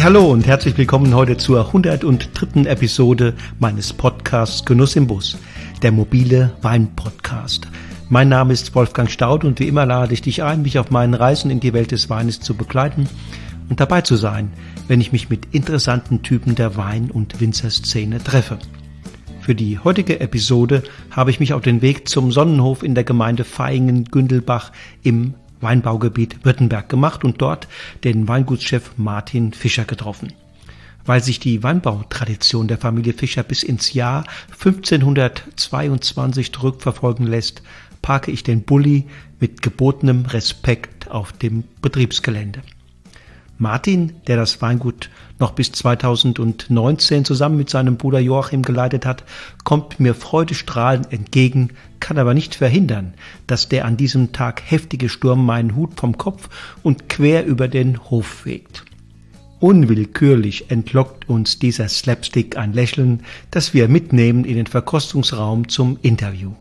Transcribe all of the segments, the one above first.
Hey, hallo und herzlich willkommen heute zur 103. Episode meines Podcasts Genuss im Bus, der mobile Wein-Podcast. Mein Name ist Wolfgang Staud und wie immer lade ich dich ein, mich auf meinen Reisen in die Welt des Weines zu begleiten und dabei zu sein, wenn ich mich mit interessanten Typen der Wein- und Winzerszene treffe. Für die heutige Episode habe ich mich auf den Weg zum Sonnenhof in der Gemeinde Vaihingen-Gündelbach im Weinbaugebiet Württemberg gemacht und dort den Weingutschef Martin Fischer getroffen. Weil sich die Weinbautradition der Familie Fischer bis ins Jahr 1522 zurückverfolgen lässt, parke ich den Bulli mit gebotenem Respekt auf dem Betriebsgelände. Martin, der das Weingut noch bis 2019 zusammen mit seinem Bruder Joachim geleitet hat, kommt mir freudestrahlend entgegen, kann aber nicht verhindern, dass der an diesem Tag heftige Sturm meinen Hut vom Kopf und quer über den Hof fegt. Unwillkürlich entlockt uns dieser Slapstick ein Lächeln, das wir mitnehmen in den Verkostungsraum zum Interview.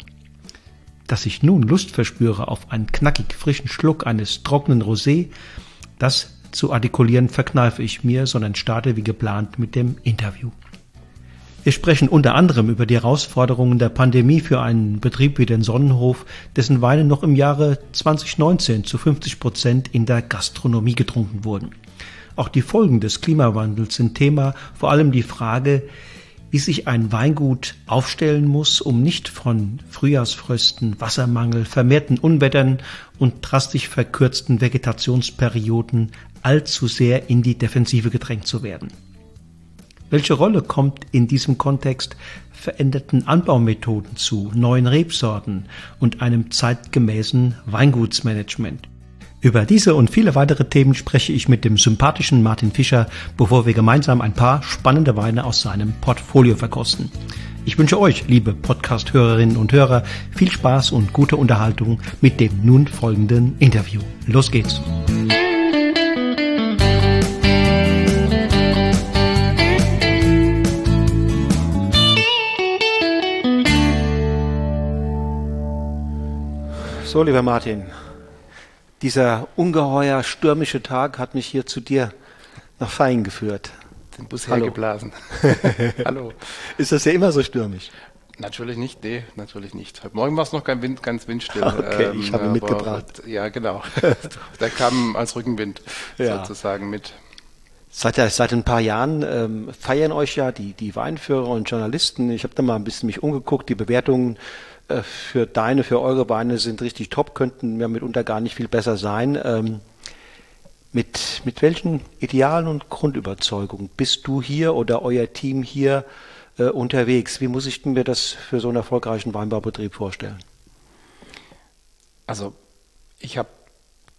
Dass ich nun Lust verspüre auf einen knackig frischen Schluck eines trockenen Rosé, das zu artikulieren verkneife ich mir, sondern starte wie geplant mit dem Interview. Wir sprechen unter anderem über die Herausforderungen der Pandemie für einen Betrieb wie den Sonnenhof, dessen Weine noch im Jahre 2019 zu 50 Prozent in der Gastronomie getrunken wurden. Auch die Folgen des Klimawandels sind Thema, vor allem die Frage, wie sich ein Weingut aufstellen muss, um nicht von Frühjahrsfrösten, Wassermangel, vermehrten Unwettern und drastisch verkürzten Vegetationsperioden allzu sehr in die Defensive gedrängt zu werden. Welche Rolle kommt in diesem Kontext veränderten Anbaumethoden zu, neuen Rebsorten und einem zeitgemäßen Weingutsmanagement? Über diese und viele weitere Themen spreche ich mit dem sympathischen Martin Fischer, bevor wir gemeinsam ein paar spannende Weine aus seinem Portfolio verkosten. Ich wünsche euch, liebe Podcast-Hörerinnen und Hörer, viel Spaß und gute Unterhaltung mit dem nun folgenden Interview. Los geht's! So, lieber Martin, dieser ungeheuer stürmische Tag hat mich hier zu dir nach Fein geführt. Den Bus Hallo. hergeblasen. Hallo. Ist das ja immer so stürmisch? Natürlich nicht, nee, natürlich nicht. Heute Morgen war es noch kein Wind, ganz windstill. Okay, ähm, ich habe ihn mitgebracht. Ja, genau. Der kam als Rückenwind ja. sozusagen mit. Seit, seit ein paar Jahren ähm, feiern euch ja die, die Weinführer und Journalisten. Ich habe da mal ein bisschen mich umgeguckt. Die Bewertungen äh, für deine, für eure Weine sind richtig top, könnten ja mitunter gar nicht viel besser sein. Ähm, mit, mit welchen Idealen und Grundüberzeugungen bist du hier oder euer Team hier äh, unterwegs? Wie muss ich mir das für so einen erfolgreichen Weinbaubetrieb vorstellen? Also ich habe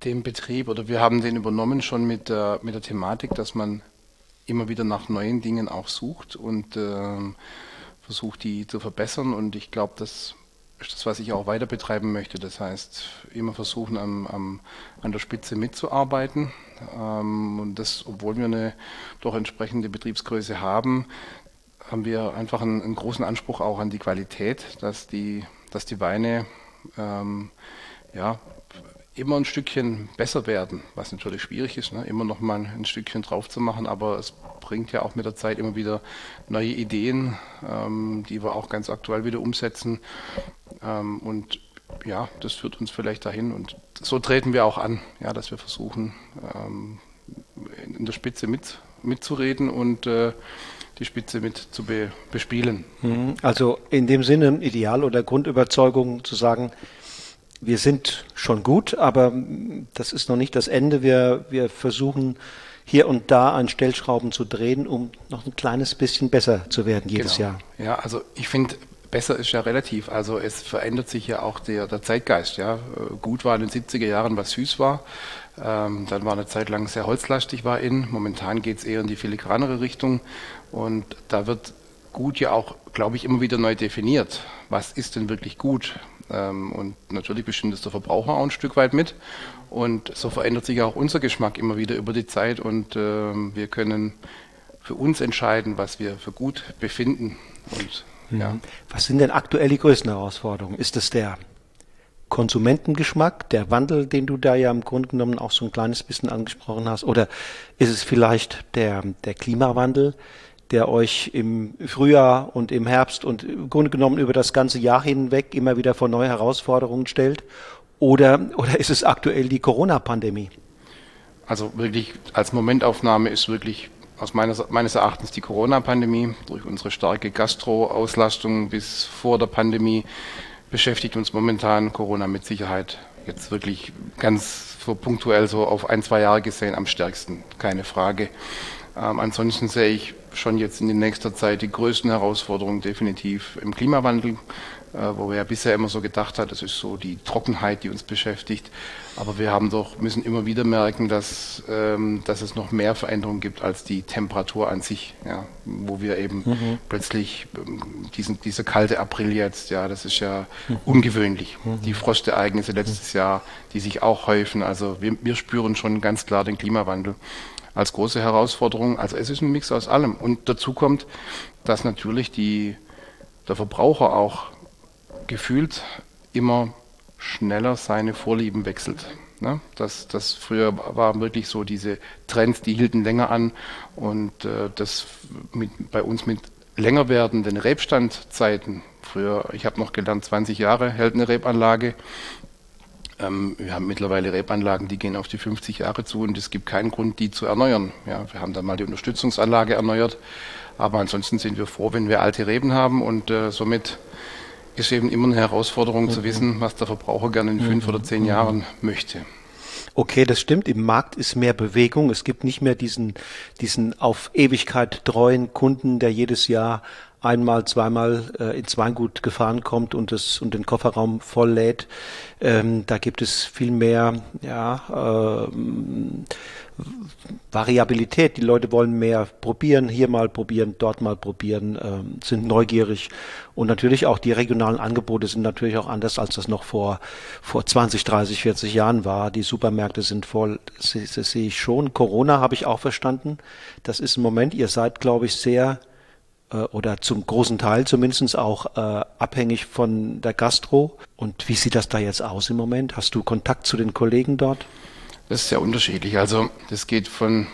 den Betrieb oder wir haben den übernommen schon mit der, mit der Thematik, dass man immer wieder nach neuen Dingen auch sucht und äh, versucht, die zu verbessern. Und ich glaube, dass ist das, was ich auch weiter betreiben möchte. Das heißt, immer versuchen, am, am, an der Spitze mitzuarbeiten. Ähm, und das, obwohl wir eine doch entsprechende Betriebsgröße haben, haben wir einfach einen, einen großen Anspruch auch an die Qualität, dass die, dass die Weine ähm, ja, immer ein Stückchen besser werden, was natürlich schwierig ist, ne? immer noch mal ein Stückchen drauf zu machen, aber es bringt ja auch mit der Zeit immer wieder neue Ideen, ähm, die wir auch ganz aktuell wieder umsetzen. Ähm, und ja, das führt uns vielleicht dahin und so treten wir auch an, ja, dass wir versuchen, ähm, in der Spitze mit, mitzureden und äh, die Spitze mit zu be, bespielen. Mhm. Also in dem Sinne Ideal oder Grundüberzeugung zu sagen, wir sind schon gut, aber das ist noch nicht das Ende. Wir, wir versuchen hier und da an Stellschrauben zu drehen, um noch ein kleines bisschen besser zu werden jedes genau. Jahr. Ja, also ich finde, besser ist ja relativ. Also es verändert sich ja auch der, der Zeitgeist. Ja. Gut war in den 70er Jahren, was süß war. Ähm, dann war eine Zeit lang sehr holzlastig war in. Momentan geht es eher in die filigranere Richtung. Und da wird gut ja auch, glaube ich, immer wieder neu definiert. Was ist denn wirklich gut? Ähm, und natürlich bestimmt es der Verbraucher auch ein Stück weit mit. Und so verändert sich auch unser Geschmack immer wieder über die Zeit und ähm, wir können für uns entscheiden, was wir für gut befinden. Und, ja. Mhm. Was sind denn aktuell die größten Herausforderungen? Ist es der Konsumentengeschmack, der Wandel, den du da ja im Grunde genommen auch so ein kleines bisschen angesprochen hast? Oder ist es vielleicht der, der Klimawandel, der euch im Frühjahr und im Herbst und im Grunde genommen über das ganze Jahr hinweg immer wieder vor neue Herausforderungen stellt? Oder, oder ist es aktuell die Corona-Pandemie? Also wirklich als Momentaufnahme ist wirklich aus meines, meines Erachtens die Corona-Pandemie. Durch unsere starke Gastro-Auslastung bis vor der Pandemie beschäftigt uns momentan Corona mit Sicherheit jetzt wirklich ganz so punktuell so auf ein, zwei Jahre gesehen am stärksten, keine Frage. Ähm, ansonsten sehe ich schon jetzt in nächster Zeit die größten Herausforderungen definitiv im Klimawandel. Äh, wo wir ja bisher immer so gedacht hat, das ist so die Trockenheit, die uns beschäftigt. Aber wir haben doch, müssen immer wieder merken, dass, ähm, dass es noch mehr Veränderungen gibt als die Temperatur an sich, ja, wo wir eben mhm. plötzlich ähm, diesen, dieser kalte April jetzt, ja, das ist ja mhm. ungewöhnlich. Mhm. Die Frostereignisse letztes Jahr, die sich auch häufen. Also wir, wir spüren schon ganz klar den Klimawandel als große Herausforderung. Also es ist ein Mix aus allem. Und dazu kommt, dass natürlich die, der Verbraucher auch gefühlt immer schneller seine Vorlieben wechselt. Ne? Das, das früher war wirklich so diese Trends, die hielten länger an und äh, das mit, bei uns mit länger werdenden Rebstandzeiten. Früher, ich habe noch gelernt, 20 Jahre hält eine Rebanlage. Ähm, wir haben mittlerweile Rebanlagen, die gehen auf die 50 Jahre zu und es gibt keinen Grund, die zu erneuern. Ja, wir haben dann mal die Unterstützungsanlage erneuert, aber ansonsten sind wir froh, wenn wir alte Reben haben und äh, somit ist eben immer eine Herausforderung mhm. zu wissen, was der Verbraucher gerne in mhm. fünf oder zehn Jahren möchte. Okay, das stimmt. Im Markt ist mehr Bewegung. Es gibt nicht mehr diesen, diesen auf Ewigkeit treuen Kunden, der jedes Jahr einmal, zweimal äh, ins Weingut gefahren kommt und das und den Kofferraum voll lädt. Ähm, da gibt es viel mehr, ja, äh, Variabilität. Die Leute wollen mehr probieren, hier mal probieren, dort mal probieren, äh, sind neugierig. Und natürlich auch die regionalen Angebote sind natürlich auch anders, als das noch vor, vor 20, 30, 40 Jahren war. Die Supermärkte sind voll, das, das sehe ich schon. Corona habe ich auch verstanden. Das ist im Moment, ihr seid, glaube ich, sehr oder zum großen Teil zumindest auch äh, abhängig von der Gastro. Und wie sieht das da jetzt aus im Moment? Hast du Kontakt zu den Kollegen dort? Das ist sehr unterschiedlich. Also das geht von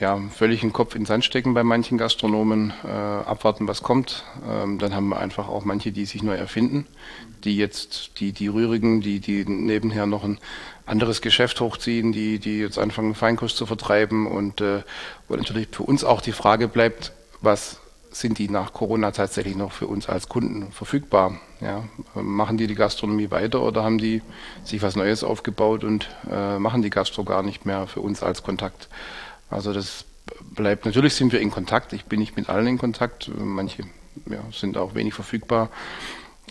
ja, völlig den Kopf in den Sand stecken bei manchen Gastronomen, äh, abwarten, was kommt. Ähm, dann haben wir einfach auch manche, die sich neu erfinden, die jetzt, die, die Rührigen, die, die nebenher noch ein anderes Geschäft hochziehen, die, die jetzt anfangen, Feinkost zu vertreiben und äh, wo natürlich für uns auch die Frage bleibt, was sind die nach Corona tatsächlich noch für uns als Kunden verfügbar? Ja, machen die die Gastronomie weiter oder haben die sich was Neues aufgebaut und äh, machen die Gastro gar nicht mehr für uns als Kontakt? Also das bleibt, natürlich sind wir in Kontakt. Ich bin nicht mit allen in Kontakt. Manche ja, sind auch wenig verfügbar.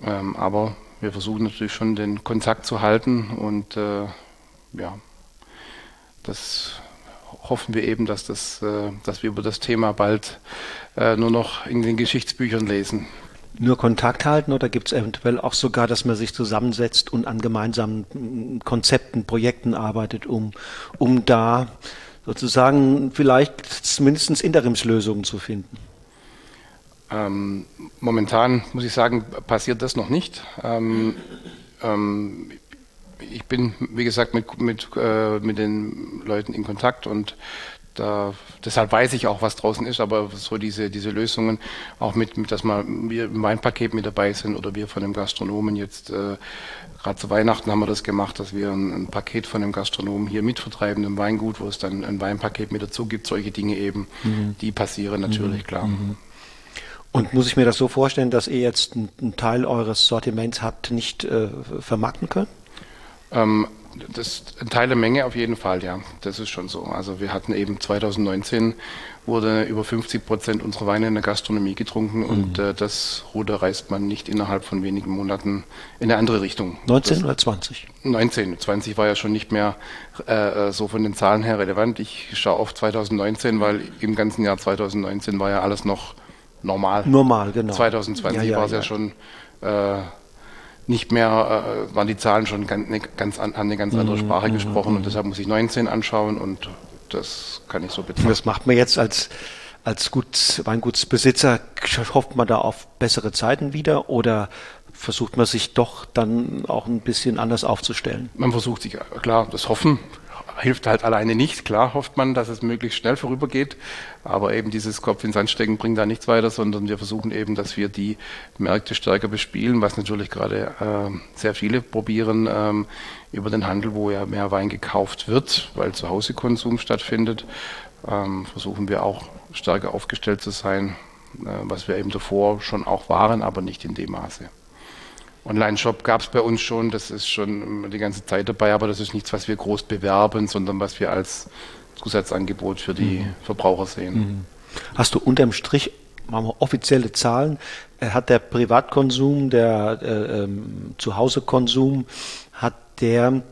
Ähm, aber wir versuchen natürlich schon den Kontakt zu halten und äh, ja, das hoffen wir eben, dass, das, äh, dass wir über das Thema bald äh, nur noch in den Geschichtsbüchern lesen. Nur Kontakt halten oder gibt es eventuell auch sogar, dass man sich zusammensetzt und an gemeinsamen Konzepten, Projekten arbeitet, um, um da sozusagen vielleicht zumindest Interimslösungen zu finden? Ähm, momentan muss ich sagen, passiert das noch nicht. Ähm, ähm, ich bin, wie gesagt, mit, mit, äh, mit den Leuten in Kontakt und da, deshalb weiß ich auch, was draußen ist, aber so diese, diese Lösungen, auch mit, mit, dass mal wir im Weinpaket mit dabei sind oder wir von dem Gastronomen jetzt, äh, gerade zu Weihnachten haben wir das gemacht, dass wir ein, ein Paket von dem Gastronomen hier mitvertreiben im Weingut, wo es dann ein Weinpaket mit dazu gibt, solche Dinge eben, mhm. die passieren natürlich, mhm. klar. Mhm. Und muss ich mir das so vorstellen, dass ihr jetzt einen Teil eures Sortiments habt nicht äh, vermarkten können? Ähm, das ein Teil der Menge auf jeden Fall, ja. Das ist schon so. Also wir hatten eben 2019 wurde über 50 Prozent unserer Weine in der Gastronomie getrunken mhm. und äh, das Ruder reißt man nicht innerhalb von wenigen Monaten in eine andere Richtung. 19 das, oder 20? 19. 20 war ja schon nicht mehr äh, äh, so von den Zahlen her relevant. Ich schaue auf 2019, weil im ganzen Jahr 2019 war ja alles noch normal. Normal, genau. 2020 ja, ja, war es ja. ja schon äh, nicht mehr, äh, waren die Zahlen schon ganz, ne, ganz an, haben eine ganz andere mhm, Sprache mhm, gesprochen und mhm. deshalb muss ich 19 anschauen und das kann ich so betrachten. Was macht man jetzt als, als Gut, Weingutsbesitzer? Hofft man da auf bessere Zeiten wieder oder versucht man sich doch dann auch ein bisschen anders aufzustellen. Man versucht sich, klar, das Hoffen hilft halt alleine nicht. Klar hofft man, dass es möglichst schnell vorübergeht, aber eben dieses Kopf ins Sand stecken bringt da nichts weiter, sondern wir versuchen eben, dass wir die Märkte stärker bespielen, was natürlich gerade äh, sehr viele probieren ähm, über den Handel, wo ja mehr Wein gekauft wird, weil zu Hause Konsum stattfindet. Ähm, versuchen wir auch stärker aufgestellt zu sein, äh, was wir eben davor schon auch waren, aber nicht in dem Maße. Online-Shop gab es bei uns schon, das ist schon die ganze Zeit dabei, aber das ist nichts, was wir groß bewerben, sondern was wir als Zusatzangebot für die mhm. Verbraucher sehen. Mhm. Hast du unterm Strich machen wir offizielle Zahlen? Äh, hat der Privatkonsum, der äh, ähm, Zuhausekonsum, hat der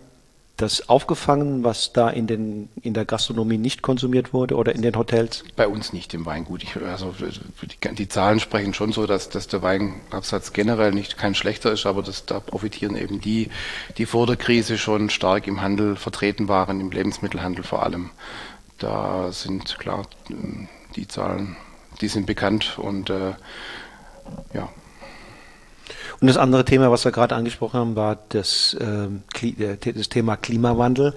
das aufgefangen, was da in, den, in der Gastronomie nicht konsumiert wurde oder in den Hotels? Bei uns nicht im Weingut. Ich, also die, die, Zahlen sprechen schon so, dass, dass der Weinabsatz generell nicht kein schlechter ist, aber das, da profitieren eben die, die vor der Krise schon stark im Handel vertreten waren, im Lebensmittelhandel vor allem. Da sind klar die Zahlen, die sind bekannt und äh, ja, und das andere Thema, was wir gerade angesprochen haben, war das, äh, das Thema Klimawandel.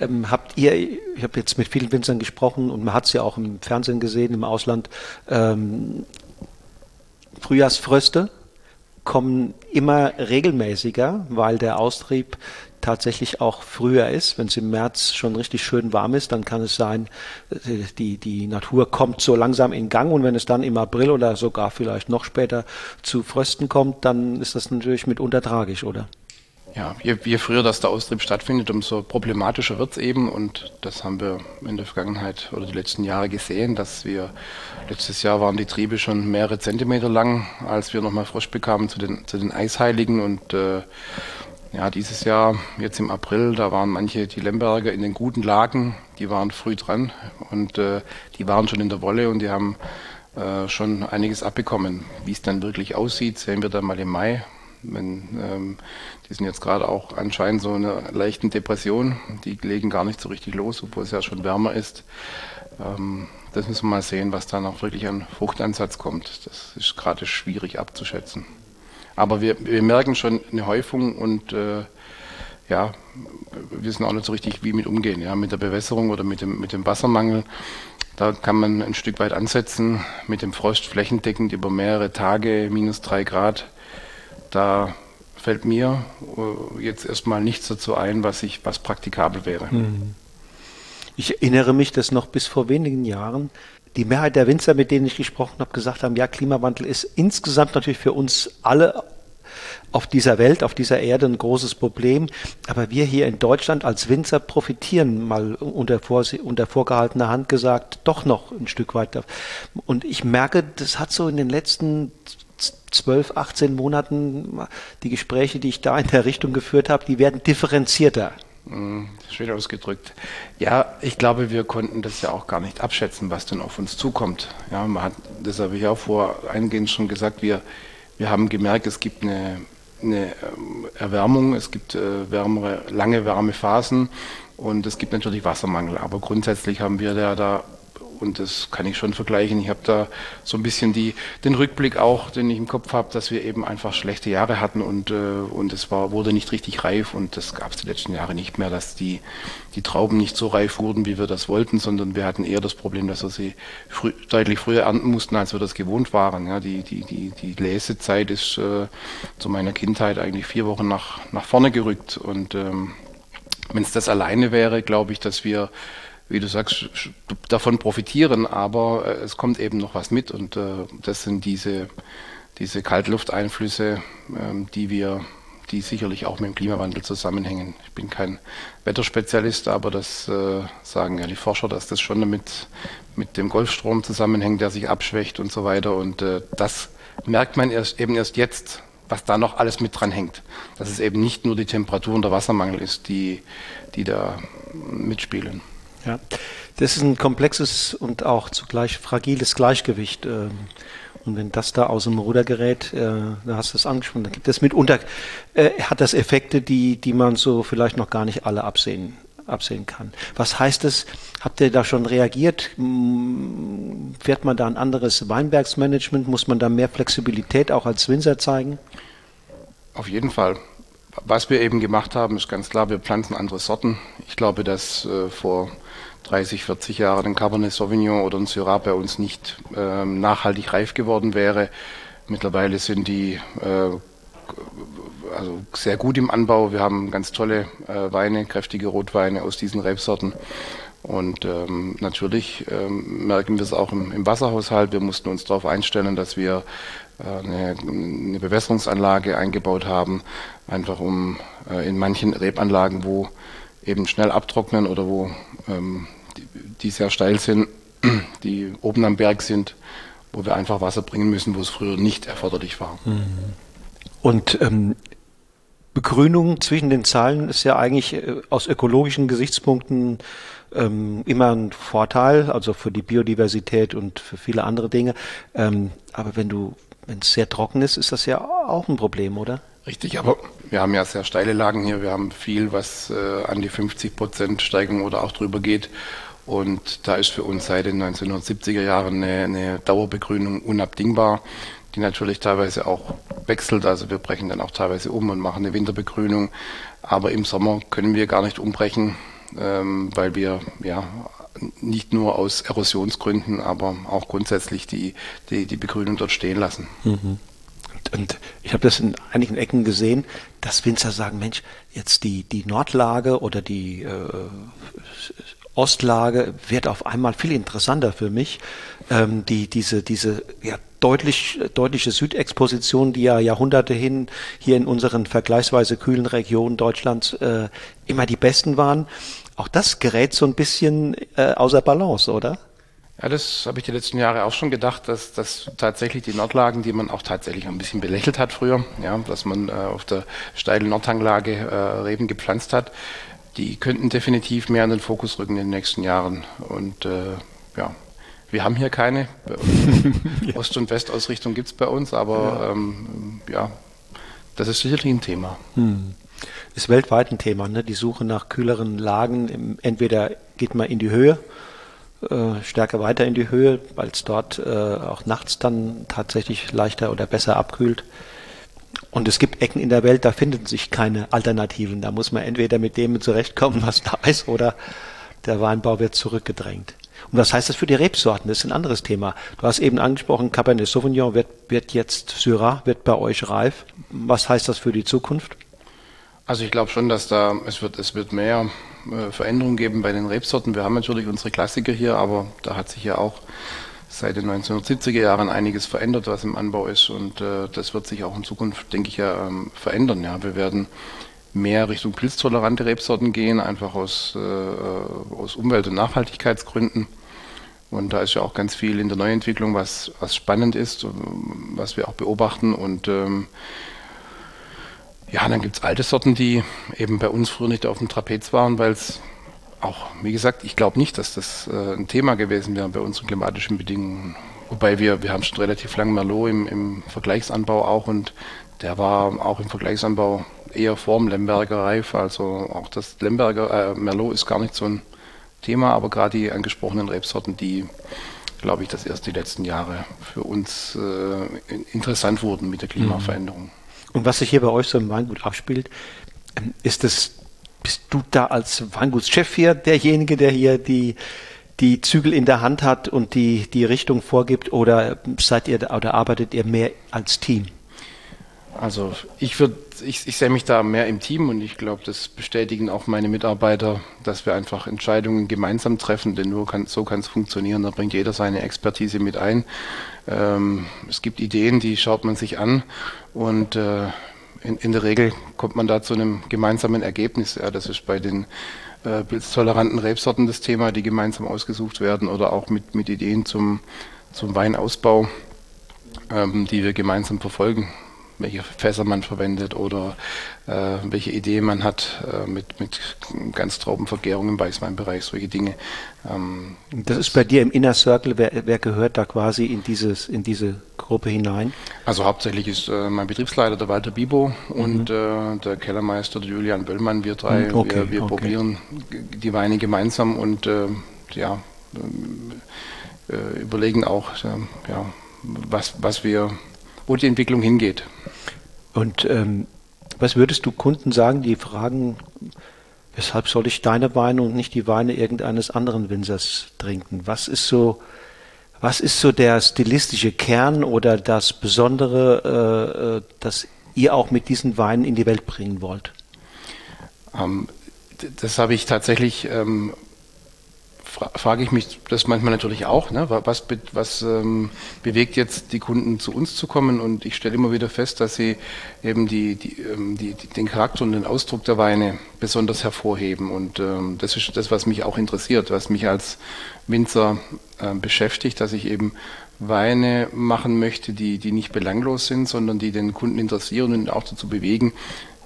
Ähm, habt ihr, ich habe jetzt mit vielen Winzern gesprochen und man hat es ja auch im Fernsehen gesehen, im Ausland, ähm, Frühjahrsfröste kommen immer regelmäßiger, weil der Austrieb tatsächlich auch früher ist. Wenn es im März schon richtig schön warm ist, dann kann es sein, die, die Natur kommt so langsam in Gang und wenn es dann im April oder sogar vielleicht noch später zu Frösten kommt, dann ist das natürlich mitunter tragisch, oder? Ja, je, je früher das der Austrieb stattfindet, umso problematischer wird es eben. Und das haben wir in der Vergangenheit oder die letzten Jahre gesehen, dass wir letztes Jahr waren die Triebe schon mehrere Zentimeter lang, als wir nochmal Frosch bekamen zu den, zu den Eisheiligen. Und äh, ja, dieses Jahr, jetzt im April, da waren manche, die Lemberger in den guten Lagen, die waren früh dran und äh, die waren schon in der Wolle und die haben äh, schon einiges abbekommen. Wie es dann wirklich aussieht, sehen wir dann mal im Mai. Wenn, ähm, die sind jetzt gerade auch anscheinend so in einer leichten Depression. Die legen gar nicht so richtig los, obwohl es ja schon wärmer ist. Ähm, das müssen wir mal sehen, was da noch wirklich an Fruchtansatz kommt. Das ist gerade schwierig abzuschätzen. Aber wir, wir merken schon eine Häufung und äh, ja, wir wissen auch nicht so richtig, wie mit umgehen. Ja, mit der Bewässerung oder mit dem, mit dem Wassermangel. Da kann man ein Stück weit ansetzen. Mit dem Frost flächendeckend über mehrere Tage, minus drei Grad. Da fällt mir äh, jetzt erstmal nichts dazu ein, was ich, was praktikabel wäre. Mhm. Ich erinnere mich, dass noch bis vor wenigen Jahren die Mehrheit der Winzer, mit denen ich gesprochen habe, gesagt haben, ja, Klimawandel ist insgesamt natürlich für uns alle auf dieser Welt, auf dieser Erde ein großes Problem. Aber wir hier in Deutschland als Winzer profitieren, mal unter, vor, unter vorgehaltener Hand gesagt, doch noch ein Stück weiter. Und ich merke, das hat so in den letzten 12, 18 Monaten, die Gespräche, die ich da in der Richtung geführt habe, die werden differenzierter. Hm, schön ausgedrückt. Ja, ich glaube, wir konnten das ja auch gar nicht abschätzen, was denn auf uns zukommt. Ja, man hat, das habe ich auch vor eingehend schon gesagt, wir, wir haben gemerkt, es gibt eine, eine ähm, Erwärmung, es gibt äh, wärmere, lange warme Phasen und es gibt natürlich Wassermangel. Aber grundsätzlich haben wir ja da und das kann ich schon vergleichen. Ich habe da so ein bisschen die, den Rückblick auch, den ich im Kopf habe, dass wir eben einfach schlechte Jahre hatten und, äh, und es war, wurde nicht richtig reif und das gab es die letzten Jahre nicht mehr, dass die, die Trauben nicht so reif wurden, wie wir das wollten, sondern wir hatten eher das Problem, dass wir sie früh, deutlich früher ernten mussten, als wir das gewohnt waren. Ja, die, die, die, die Lesezeit ist äh, zu meiner Kindheit eigentlich vier Wochen nach, nach vorne gerückt und ähm, wenn es das alleine wäre, glaube ich, dass wir wie du sagst, davon profitieren, aber äh, es kommt eben noch was mit und äh, das sind diese, diese Kaltlufteinflüsse, ähm, die wir, die sicherlich auch mit dem Klimawandel zusammenhängen. Ich bin kein Wetterspezialist, aber das äh, sagen ja die Forscher, dass das schon mit, mit dem Golfstrom zusammenhängt, der sich abschwächt und so weiter und das merkt man erst, eben erst jetzt, was da noch alles mit dran hängt. Dass es eben nicht nur die Temperatur und der Wassermangel ist, die, die da mitspielen. Ja, das ist ein komplexes und auch zugleich fragiles Gleichgewicht. Ähm, und wenn das da aus dem Ruder gerät, äh, da hast du es angesprochen, dann gibt es mitunter, äh, hat das Effekte, die, die man so vielleicht noch gar nicht alle absehen, absehen kann. Was heißt es? Habt ihr da schon reagiert? Fährt man da ein anderes Weinbergsmanagement? Muss man da mehr Flexibilität auch als Winzer zeigen? Auf jeden Fall. Was wir eben gemacht haben, ist ganz klar, wir pflanzen andere Sorten. Ich glaube, dass äh, vor 30, 40 Jahren ein Cabernet Sauvignon oder ein Syrah bei uns nicht äh, nachhaltig reif geworden wäre. Mittlerweile sind die äh, also sehr gut im Anbau. Wir haben ganz tolle äh, Weine, kräftige Rotweine aus diesen Rebsorten. Und ähm, natürlich ähm, merken wir es auch im, im, Wasserhaushalt. Wir mussten uns darauf einstellen, dass wir äh, eine, eine, Bewässerungsanlage eingebaut haben, einfach um äh, in manchen Rebanlagen, wo eben schnell abtrocknen oder wo ähm, die, die sehr steil sind, die oben am Berg sind, wo wir einfach Wasser bringen müssen, wo es früher nicht erforderlich war. Mhm. Und ähm, Begrünung zwischen den Zahlen ist ja eigentlich äh, aus ökologischen Gesichtspunkten ähm, immer ein Vorteil, also für die Biodiversität und für viele andere Dinge. Ähm, aber wenn du, wenn es sehr trocken ist, ist das ja auch ein Problem, oder? Richtig, aber wir haben ja sehr steile Lagen hier. Wir haben viel, was äh, an die 50 Prozent Steigung oder auch drüber geht. Und da ist für uns seit den 1970er Jahren eine, eine Dauerbegrünung unabdingbar die natürlich teilweise auch wechselt. Also wir brechen dann auch teilweise um und machen eine Winterbegrünung. Aber im Sommer können wir gar nicht umbrechen, ähm, weil wir ja nicht nur aus Erosionsgründen, aber auch grundsätzlich die, die, die Begrünung dort stehen lassen. Mhm. Und ich habe das in einigen Ecken gesehen, dass Winzer sagen, Mensch, jetzt die, die Nordlage oder die äh, Ostlage wird auf einmal viel interessanter für mich. Ähm, die, diese, diese ja, deutlich, deutliche Südexposition, die ja Jahrhunderte hin hier in unseren vergleichsweise kühlen Regionen Deutschlands äh, immer die besten waren. Auch das gerät so ein bisschen äh, außer Balance, oder? Ja, das habe ich die letzten Jahre auch schon gedacht, dass, dass tatsächlich die Nordlagen, die man auch tatsächlich ein bisschen belächelt hat früher, ja, dass man äh, auf der steilen Nordhanglage äh, Reben gepflanzt hat, die könnten definitiv mehr in den Fokus rücken in den nächsten Jahren. Und äh, ja, wir haben hier keine. ja. Ost- und Westausrichtung gibt es bei uns, aber ja. Ähm, ja. das ist sicherlich ein Thema. Hm. Ist weltweit ein Thema, ne? die Suche nach kühleren Lagen. Entweder geht man in die Höhe, äh, stärker weiter in die Höhe, weil es dort äh, auch nachts dann tatsächlich leichter oder besser abkühlt. Und es gibt Ecken in der Welt, da finden sich keine Alternativen. Da muss man entweder mit dem zurechtkommen, was da ist, oder der Weinbau wird zurückgedrängt. Und was heißt das für die Rebsorten? Das ist ein anderes Thema. Du hast eben angesprochen, Cabernet Sauvignon wird, wird jetzt Syrah, wird bei euch reif. Was heißt das für die Zukunft? Also ich glaube schon, dass da es wird es wird mehr äh, Veränderungen geben bei den Rebsorten. Wir haben natürlich unsere Klassiker hier, aber da hat sich ja auch seit den 1970er Jahren einiges verändert, was im Anbau ist und äh, das wird sich auch in Zukunft, denke ich, ja ähm, verändern. Ja, wir werden mehr Richtung pilztolerante Rebsorten gehen, einfach aus, äh, aus Umwelt- und Nachhaltigkeitsgründen. Und da ist ja auch ganz viel in der Neuentwicklung, was, was spannend ist, was wir auch beobachten. Und ähm, ja, dann gibt es alte Sorten, die eben bei uns früher nicht auf dem Trapez waren, weil es auch, wie gesagt, ich glaube nicht, dass das äh, ein Thema gewesen wäre bei unseren klimatischen Bedingungen. Wobei wir, wir haben schon relativ lang Merlot im, im Vergleichsanbau auch und der war auch im Vergleichsanbau eher vorm Lemberger reif. Also auch das Lemberger äh, Merlot ist gar nicht so ein Thema, aber gerade die angesprochenen Rebsorten, die glaube ich, dass erst die letzten Jahre für uns äh, interessant wurden mit der Klimaveränderung. Mhm. Und was sich hier bei euch so im Weingut abspielt, ähm, ist es, bist du da als Weingutschef hier derjenige, der hier die, die Zügel in der Hand hat und die, die Richtung vorgibt oder seid ihr oder arbeitet ihr mehr als Team? Also ich würde, ich, ich sehe mich da mehr im Team und ich glaube, das bestätigen auch meine Mitarbeiter, dass wir einfach Entscheidungen gemeinsam treffen, denn nur kann, so kann es funktionieren. Da bringt jeder seine Expertise mit ein. Ähm, es gibt Ideen, die schaut man sich an und äh, in, in, der Regel kommt man da zu einem gemeinsamen Ergebnis. Ja, das ist bei den äh, pilztoleranten Rebsorten das Thema, die gemeinsam ausgesucht werden oder auch mit, mit Ideen zum, zum Weinausbau, ähm, die wir gemeinsam verfolgen welche Fässer man verwendet oder äh, welche Idee man hat äh, mit, mit Ganztraubenvergärung im Weißweinbereich, solche Dinge. Ähm, das, das, ist bei dir im Inner Circle, wer, wer gehört da quasi in, dieses, in diese Gruppe hinein? Also hauptsächlich ist äh, mein Betriebsleiter der Walter Bibo mhm. und äh, der Kellermeister der Julian Böllmann, wir drei, mhm, okay, wir, wir okay. probieren die Weine gemeinsam und äh, ja, äh, überlegen auch, ja, was, was wir wo die Entwicklung hingeht. Und ähm, Was würdest du Kunden sagen, die fragen, weshalb soll ich deine Weine und nicht die Weine irgendeines anderen Winzers trinken? Was ist so, was ist so der stilistische Kern oder das Besondere, äh, äh das ihr auch mit diesen Weinen in die Welt bringen wollt? Ähm, das habe ich tatsächlich ähm, frage ich mich das manchmal natürlich auch, ne? was, was ähm, bewegt jetzt die Kunden zu uns zu kommen und ich stelle immer wieder fest, dass sie eben die, die, ähm, die, den Charakter und den Ausdruck der Weine besonders hervorheben und ähm, das ist das, was mich auch interessiert, was mich als Winzer äh, beschäftigt, dass ich eben Weine machen möchte, die, die nicht belanglos sind, sondern die den Kunden interessieren und auch dazu bewegen,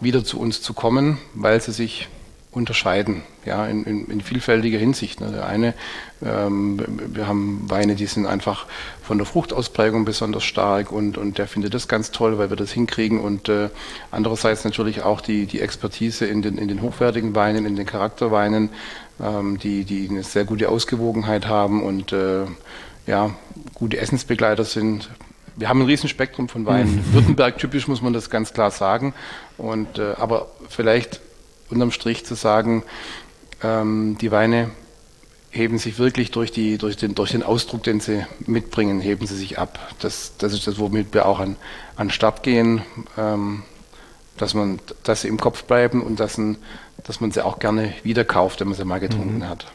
wieder zu uns zu kommen, weil sie sich unterscheiden, ja, in, in, in vielfältiger Hinsicht. Ne. Der eine, ähm, wir haben Weine, die sind einfach von der Fruchtausprägung besonders stark und, und der findet das ganz toll, weil wir das hinkriegen und äh, andererseits natürlich auch die, die Expertise in den, in den hochwertigen Weinen, in den Charakterweinen, ähm, die, die eine sehr gute Ausgewogenheit haben und äh, ja, gute Essensbegleiter sind. Wir haben ein Riesenspektrum von Weinen. Mhm. Württemberg typisch muss man das ganz klar sagen. Und, äh, aber vielleicht unterm Strich zu sagen, ähm, die Weine heben sich wirklich durch, die, durch, den, durch den Ausdruck, den sie mitbringen, heben sie sich ab. Das, das ist das, womit wir auch an, an Start gehen, ähm, dass, man, dass sie im Kopf bleiben und dass, ein, dass man sie auch gerne wieder kauft, wenn man sie mal getrunken mhm. hat.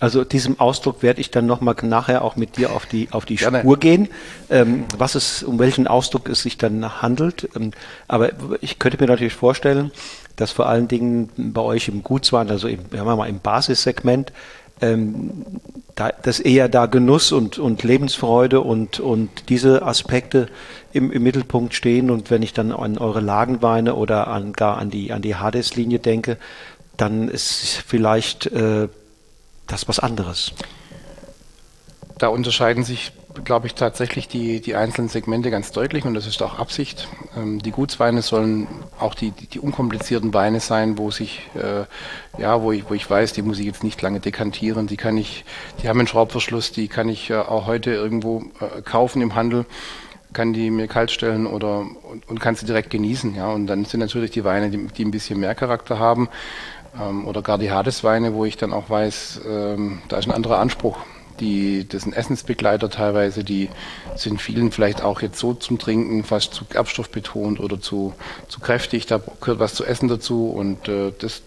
Also diesem Ausdruck werde ich dann nochmal nachher auch mit dir auf die, auf die Spur gehen, ähm, was es, um welchen Ausdruck es sich dann handelt. Ähm, aber ich könnte mir natürlich vorstellen, dass vor allen Dingen bei euch im Gutswein, also im, wir mal im Basissegment, ähm, da, dass eher da Genuss und, und Lebensfreude und, und diese Aspekte im, im Mittelpunkt stehen. Und wenn ich dann an eure Lagenweine oder an, gar an die, an die Hades-Linie denke, dann ist vielleicht äh, das was anderes. Da unterscheiden sich, glaube ich, tatsächlich die, die einzelnen Segmente ganz deutlich und das ist auch Absicht. Ähm, die Gutsweine sollen auch die, die, die, unkomplizierten Weine sein, wo sich, äh, ja, wo ich, wo ich weiß, die muss ich jetzt nicht lange dekantieren, die kann ich, die haben einen Schraubverschluss, die kann ich äh, auch heute irgendwo äh, kaufen im Handel kann die mir kalt stellen oder und, und kann sie direkt genießen, ja. Und dann sind natürlich die Weine, die, die ein bisschen mehr Charakter haben, ähm, oder gar die Hadesweine, wo ich dann auch weiß, ähm, da ist ein anderer Anspruch. Die, das sind Essensbegleiter teilweise, die sind vielen vielleicht auch jetzt so zum Trinken fast zu gerbstoffbetont oder zu, zu kräftig, da gehört was zu essen dazu und äh, das,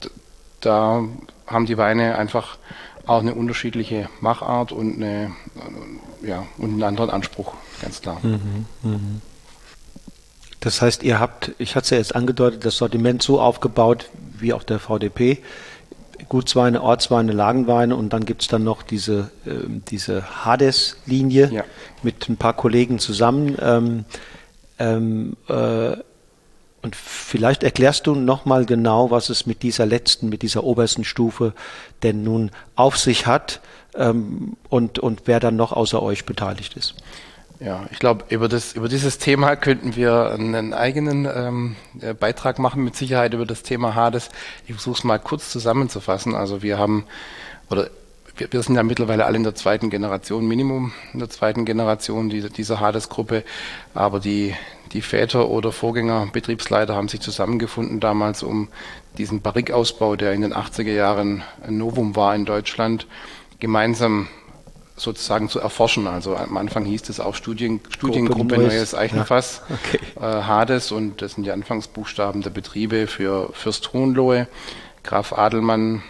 da haben die Weine einfach auch eine unterschiedliche Machart und, eine, ja, und einen anderen Anspruch, ganz klar. Mhm, mh. Das heißt, ihr habt, ich hatte es ja jetzt angedeutet, das Sortiment so aufgebaut, wie auch der VDP. Gutsweine, Ortsweine, Lagenweine und dann gibt es dann noch diese, äh, diese Hades-Linie ja. mit ein paar Kollegen zusammen. Ähm, ähm, äh, und vielleicht erklärst du nochmal genau, was es mit dieser letzten, mit dieser obersten Stufe denn nun auf sich hat ähm, und, und wer dann noch außer euch beteiligt ist. Ja, ich glaube, über, das, über dieses Thema könnten wir einen eigenen ähm, äh, Beitrag machen, mit Sicherheit über das Thema Hades. Ich versuche es mal kurz zusammenzufassen. Also wir haben, oder wir, wir, sind ja mittlerweile alle in der zweiten Generation, Minimum in der zweiten Generation dieser, dieser Hades-Gruppe, aber die, die Väter oder Vorgänger, Betriebsleiter haben sich zusammengefunden damals, um diesen Barrikausbau, der in den 80er Jahren ein Novum war in Deutschland, gemeinsam sozusagen zu erforschen. Also am Anfang hieß es auch Studien, Studiengruppe Neues, Neues Eichenfass, ja. okay. äh, Hades und das sind die Anfangsbuchstaben der Betriebe für Fürst Hohenlohe, Graf Adelmann,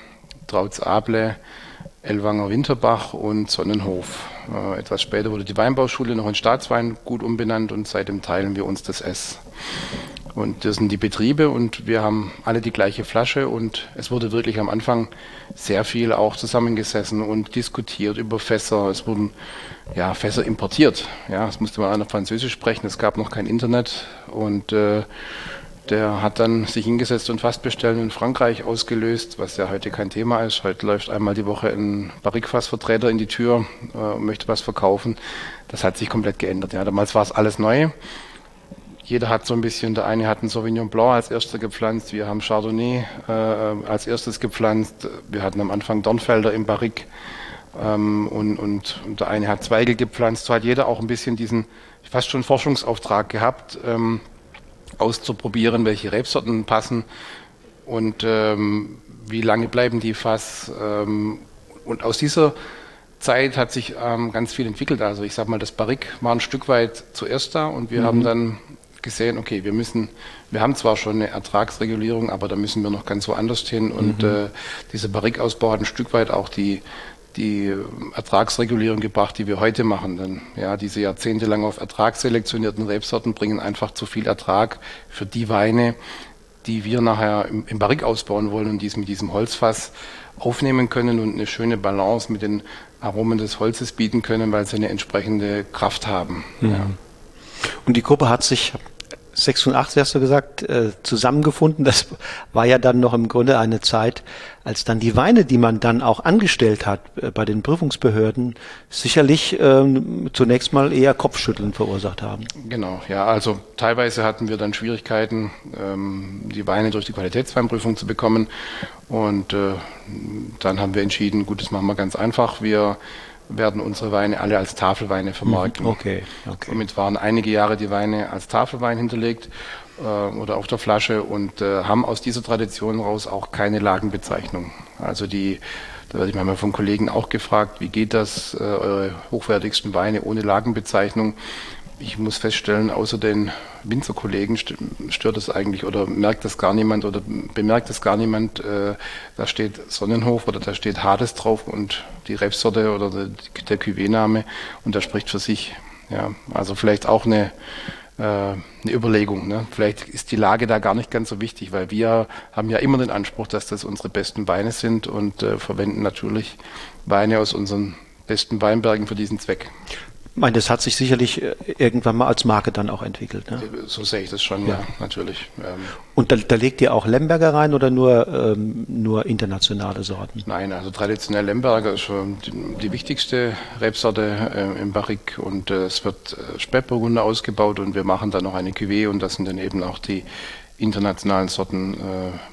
Trautz Able, Elwanger Winterbach und Sonnenhof. Äh, etwas später wurde die Weinbauschule noch in Staatsweingut umbenannt und seitdem teilen wir uns das S. Und das sind die Betriebe und wir haben alle die gleiche Flasche und es wurde wirklich am Anfang sehr viel auch zusammengesessen und diskutiert über Fässer. Es wurden ja Fässer importiert. Ja, es musste man einer Französisch sprechen. Es gab noch kein Internet und äh, der hat dann sich hingesetzt und Fassbestellungen in Frankreich ausgelöst, was ja heute kein Thema ist. Heute läuft einmal die Woche ein Barrikfassvertreter in die Tür äh, und möchte was verkaufen. Das hat sich komplett geändert. Ja, damals war es alles neu jeder hat so ein bisschen, der eine hat einen Sauvignon Blanc als erster gepflanzt, wir haben Chardonnay äh, als erstes gepflanzt, wir hatten am Anfang Dornfelder im Barrik ähm, und, und, und, der eine hat Zweige gepflanzt. So hat jeder auch ein bisschen diesen fast schon Forschungsauftrag gehabt. Ähm, auszuprobieren, welche Rebsorten passen und ähm, wie lange bleiben die Fass. Ähm, und aus dieser Zeit hat sich ähm, ganz viel entwickelt. Also ich sage mal, das Barrique war ein Stück weit zuerst da und wir mhm. haben dann gesehen, okay, wir müssen, wir haben zwar schon eine Ertragsregulierung, aber da müssen wir noch ganz woanders hin. Und mhm. äh, dieser Barrique-Ausbau hat ein Stück weit auch die, die Ertragsregulierung gebracht, die wir heute machen. Denn ja, diese jahrzehntelang auf Ertrag selektionierten Rebsorten bringen einfach zu viel Ertrag für die Weine, die wir nachher im, im Barrique ausbauen wollen und dies mit diesem Holzfass aufnehmen können und eine schöne Balance mit den Aromen des Holzes bieten können, weil sie eine entsprechende Kraft haben. Mhm. Ja. Und die Gruppe hat sich 86 hast du gesagt, äh, zusammengefunden. Das war ja dann noch im Grunde eine Zeit, als dann die Weine, die man dann auch angestellt hat äh, bei den Prüfungsbehörden, sicherlich ähm, zunächst mal eher Kopfschütteln verursacht haben. Genau, ja, also teilweise hatten wir dann Schwierigkeiten, ähm, die Weine durch die Qualitätsweinprüfung zu bekommen. Und äh, dann haben wir entschieden, gut, das machen wir ganz einfach. Wir werden unsere Weine alle als Tafelweine vermarkten. Mhm. Okay, okay. Somit waren einige Jahre die Weine als Tafelwein hinterlegt äh, oder auf der Flasche und äh, haben aus dieser Tradition raus auch keine Lagenbezeichnung. Also die, da werde ich manchmal von Kollegen auch gefragt, wie geht das, äh, eure hochwertigsten Weine ohne Lagenbezeichnung? Ich muss feststellen, außer den Winzerkollegen stört es eigentlich oder merkt das gar niemand oder bemerkt es gar niemand. Äh, da steht Sonnenhof oder da steht Hades drauf und die Rebsorte oder der Cuvée-Name und der spricht für sich. Ja, also vielleicht auch eine, äh, eine Überlegung. Ne? Vielleicht ist die Lage da gar nicht ganz so wichtig, weil wir haben ja immer den Anspruch, dass das unsere besten Weine sind und äh, verwenden natürlich Weine aus unseren besten Weinbergen für diesen Zweck. Ich meine, das hat sich sicherlich äh, irgendwann mal als Marke dann auch entwickelt. Ne? So sehe ich das schon, ja, ja natürlich. Ähm, Und da, da, legt ihr auch Lemberger rein oder nur, ähm, nur internationale Sorten? Nein, also traditionell Lemberger ist schon die, die wichtigste Rebsorte äh, im Barrique und äh, es wird äh, Spätburgunder ausgebaut und wir machen dann noch eine Cuvée und das sind dann eben auch die internationalen Sorten äh,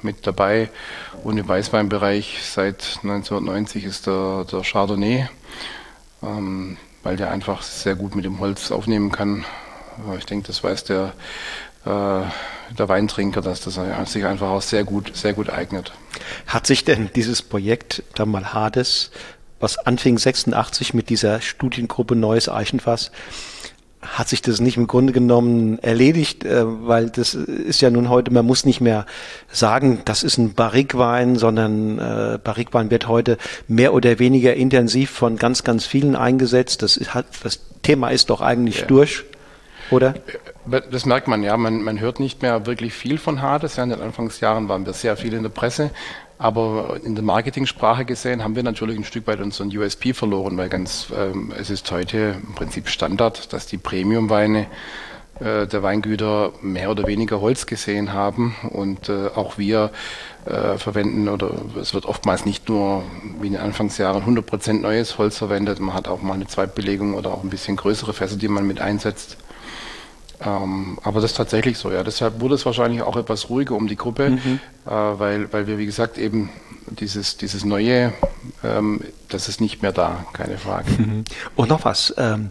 mit dabei. Und im Weißweinbereich seit 1990 ist der, der Chardonnay. Ähm, weil der einfach sehr gut mit dem Holz aufnehmen kann. Ich denke, das weiß der, äh, der Weintrinker, dass das sich einfach auch sehr gut, sehr gut eignet. Hat sich denn dieses Projekt, da mal Hades, was anfing 86 mit dieser Studiengruppe Neues Eichenfass, hat sich das nicht im Grunde genommen erledigt, äh, weil das ist ja nun heute, man muss nicht mehr sagen, das ist ein Barrikwein, sondern äh, Barrikwein wird heute mehr oder weniger intensiv von ganz, ganz vielen eingesetzt. Das, ist halt, das Thema ist doch eigentlich ja. durch. Oder? Äh, das merkt man ja, man, man hört nicht mehr wirklich viel von Hades. Ja, in den Anfangsjahren waren wir sehr viel in der Presse, aber in der Marketingsprache gesehen haben wir natürlich ein Stück weit unseren USP verloren, weil ganz ähm, es ist heute im Prinzip Standard, dass die Premium-Weine äh, der Weingüter mehr oder weniger Holz gesehen haben und äh, auch wir äh, verwenden oder es wird oftmals nicht nur wie in den Anfangsjahren 100% neues Holz verwendet, man hat auch mal eine Zweitbelegung oder auch ein bisschen größere Fässer, die man mit einsetzt. Ähm, aber das ist tatsächlich so, ja. Deshalb wurde es wahrscheinlich auch etwas ruhiger um die Gruppe, mhm. äh, weil, weil wir, wie gesagt, eben dieses, dieses Neue, ähm, das ist nicht mehr da, keine Frage. Mhm. Und noch was. Ähm,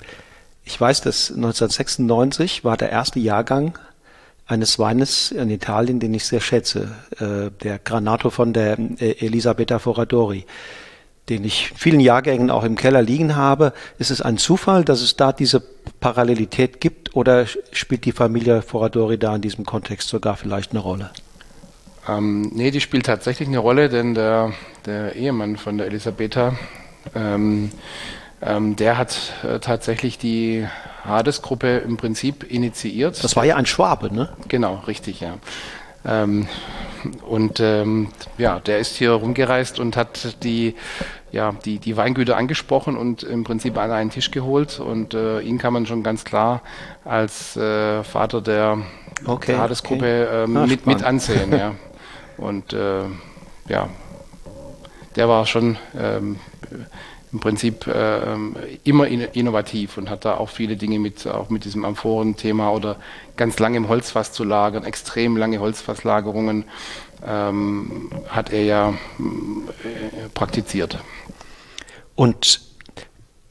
ich weiß, dass 1996 war der erste Jahrgang eines Weines in Italien, den ich sehr schätze, äh, der Granato von der äh, Elisabetta Foradori den ich vielen Jahrgängen auch im Keller liegen habe. Ist es ein Zufall, dass es da diese Parallelität gibt oder spielt die Familie Foradori da in diesem Kontext sogar vielleicht eine Rolle? Ähm, nee, die spielt tatsächlich eine Rolle, denn der, der Ehemann von der Elisabetta, ähm, ähm, der hat äh, tatsächlich die Hades-Gruppe im Prinzip initiiert. Das war ja ein Schwabe, ne? Genau, richtig, ja. Ähm, und ähm, ja, der ist hier rumgereist und hat die, ja, die, die Weingüter angesprochen und im Prinzip an einen Tisch geholt. Und äh, ihn kann man schon ganz klar als äh, Vater der okay, Hadesgruppe okay. ähm, mit, mit ansehen. ja. Und äh, ja, der war schon ähm, im Prinzip äh, immer in, innovativ und hat da auch viele Dinge mit, auch mit diesem Amphoren-Thema oder ganz lange im Holzfass zu lagern, extrem lange Holzfasslagerungen, ähm, hat er ja äh, praktiziert. Und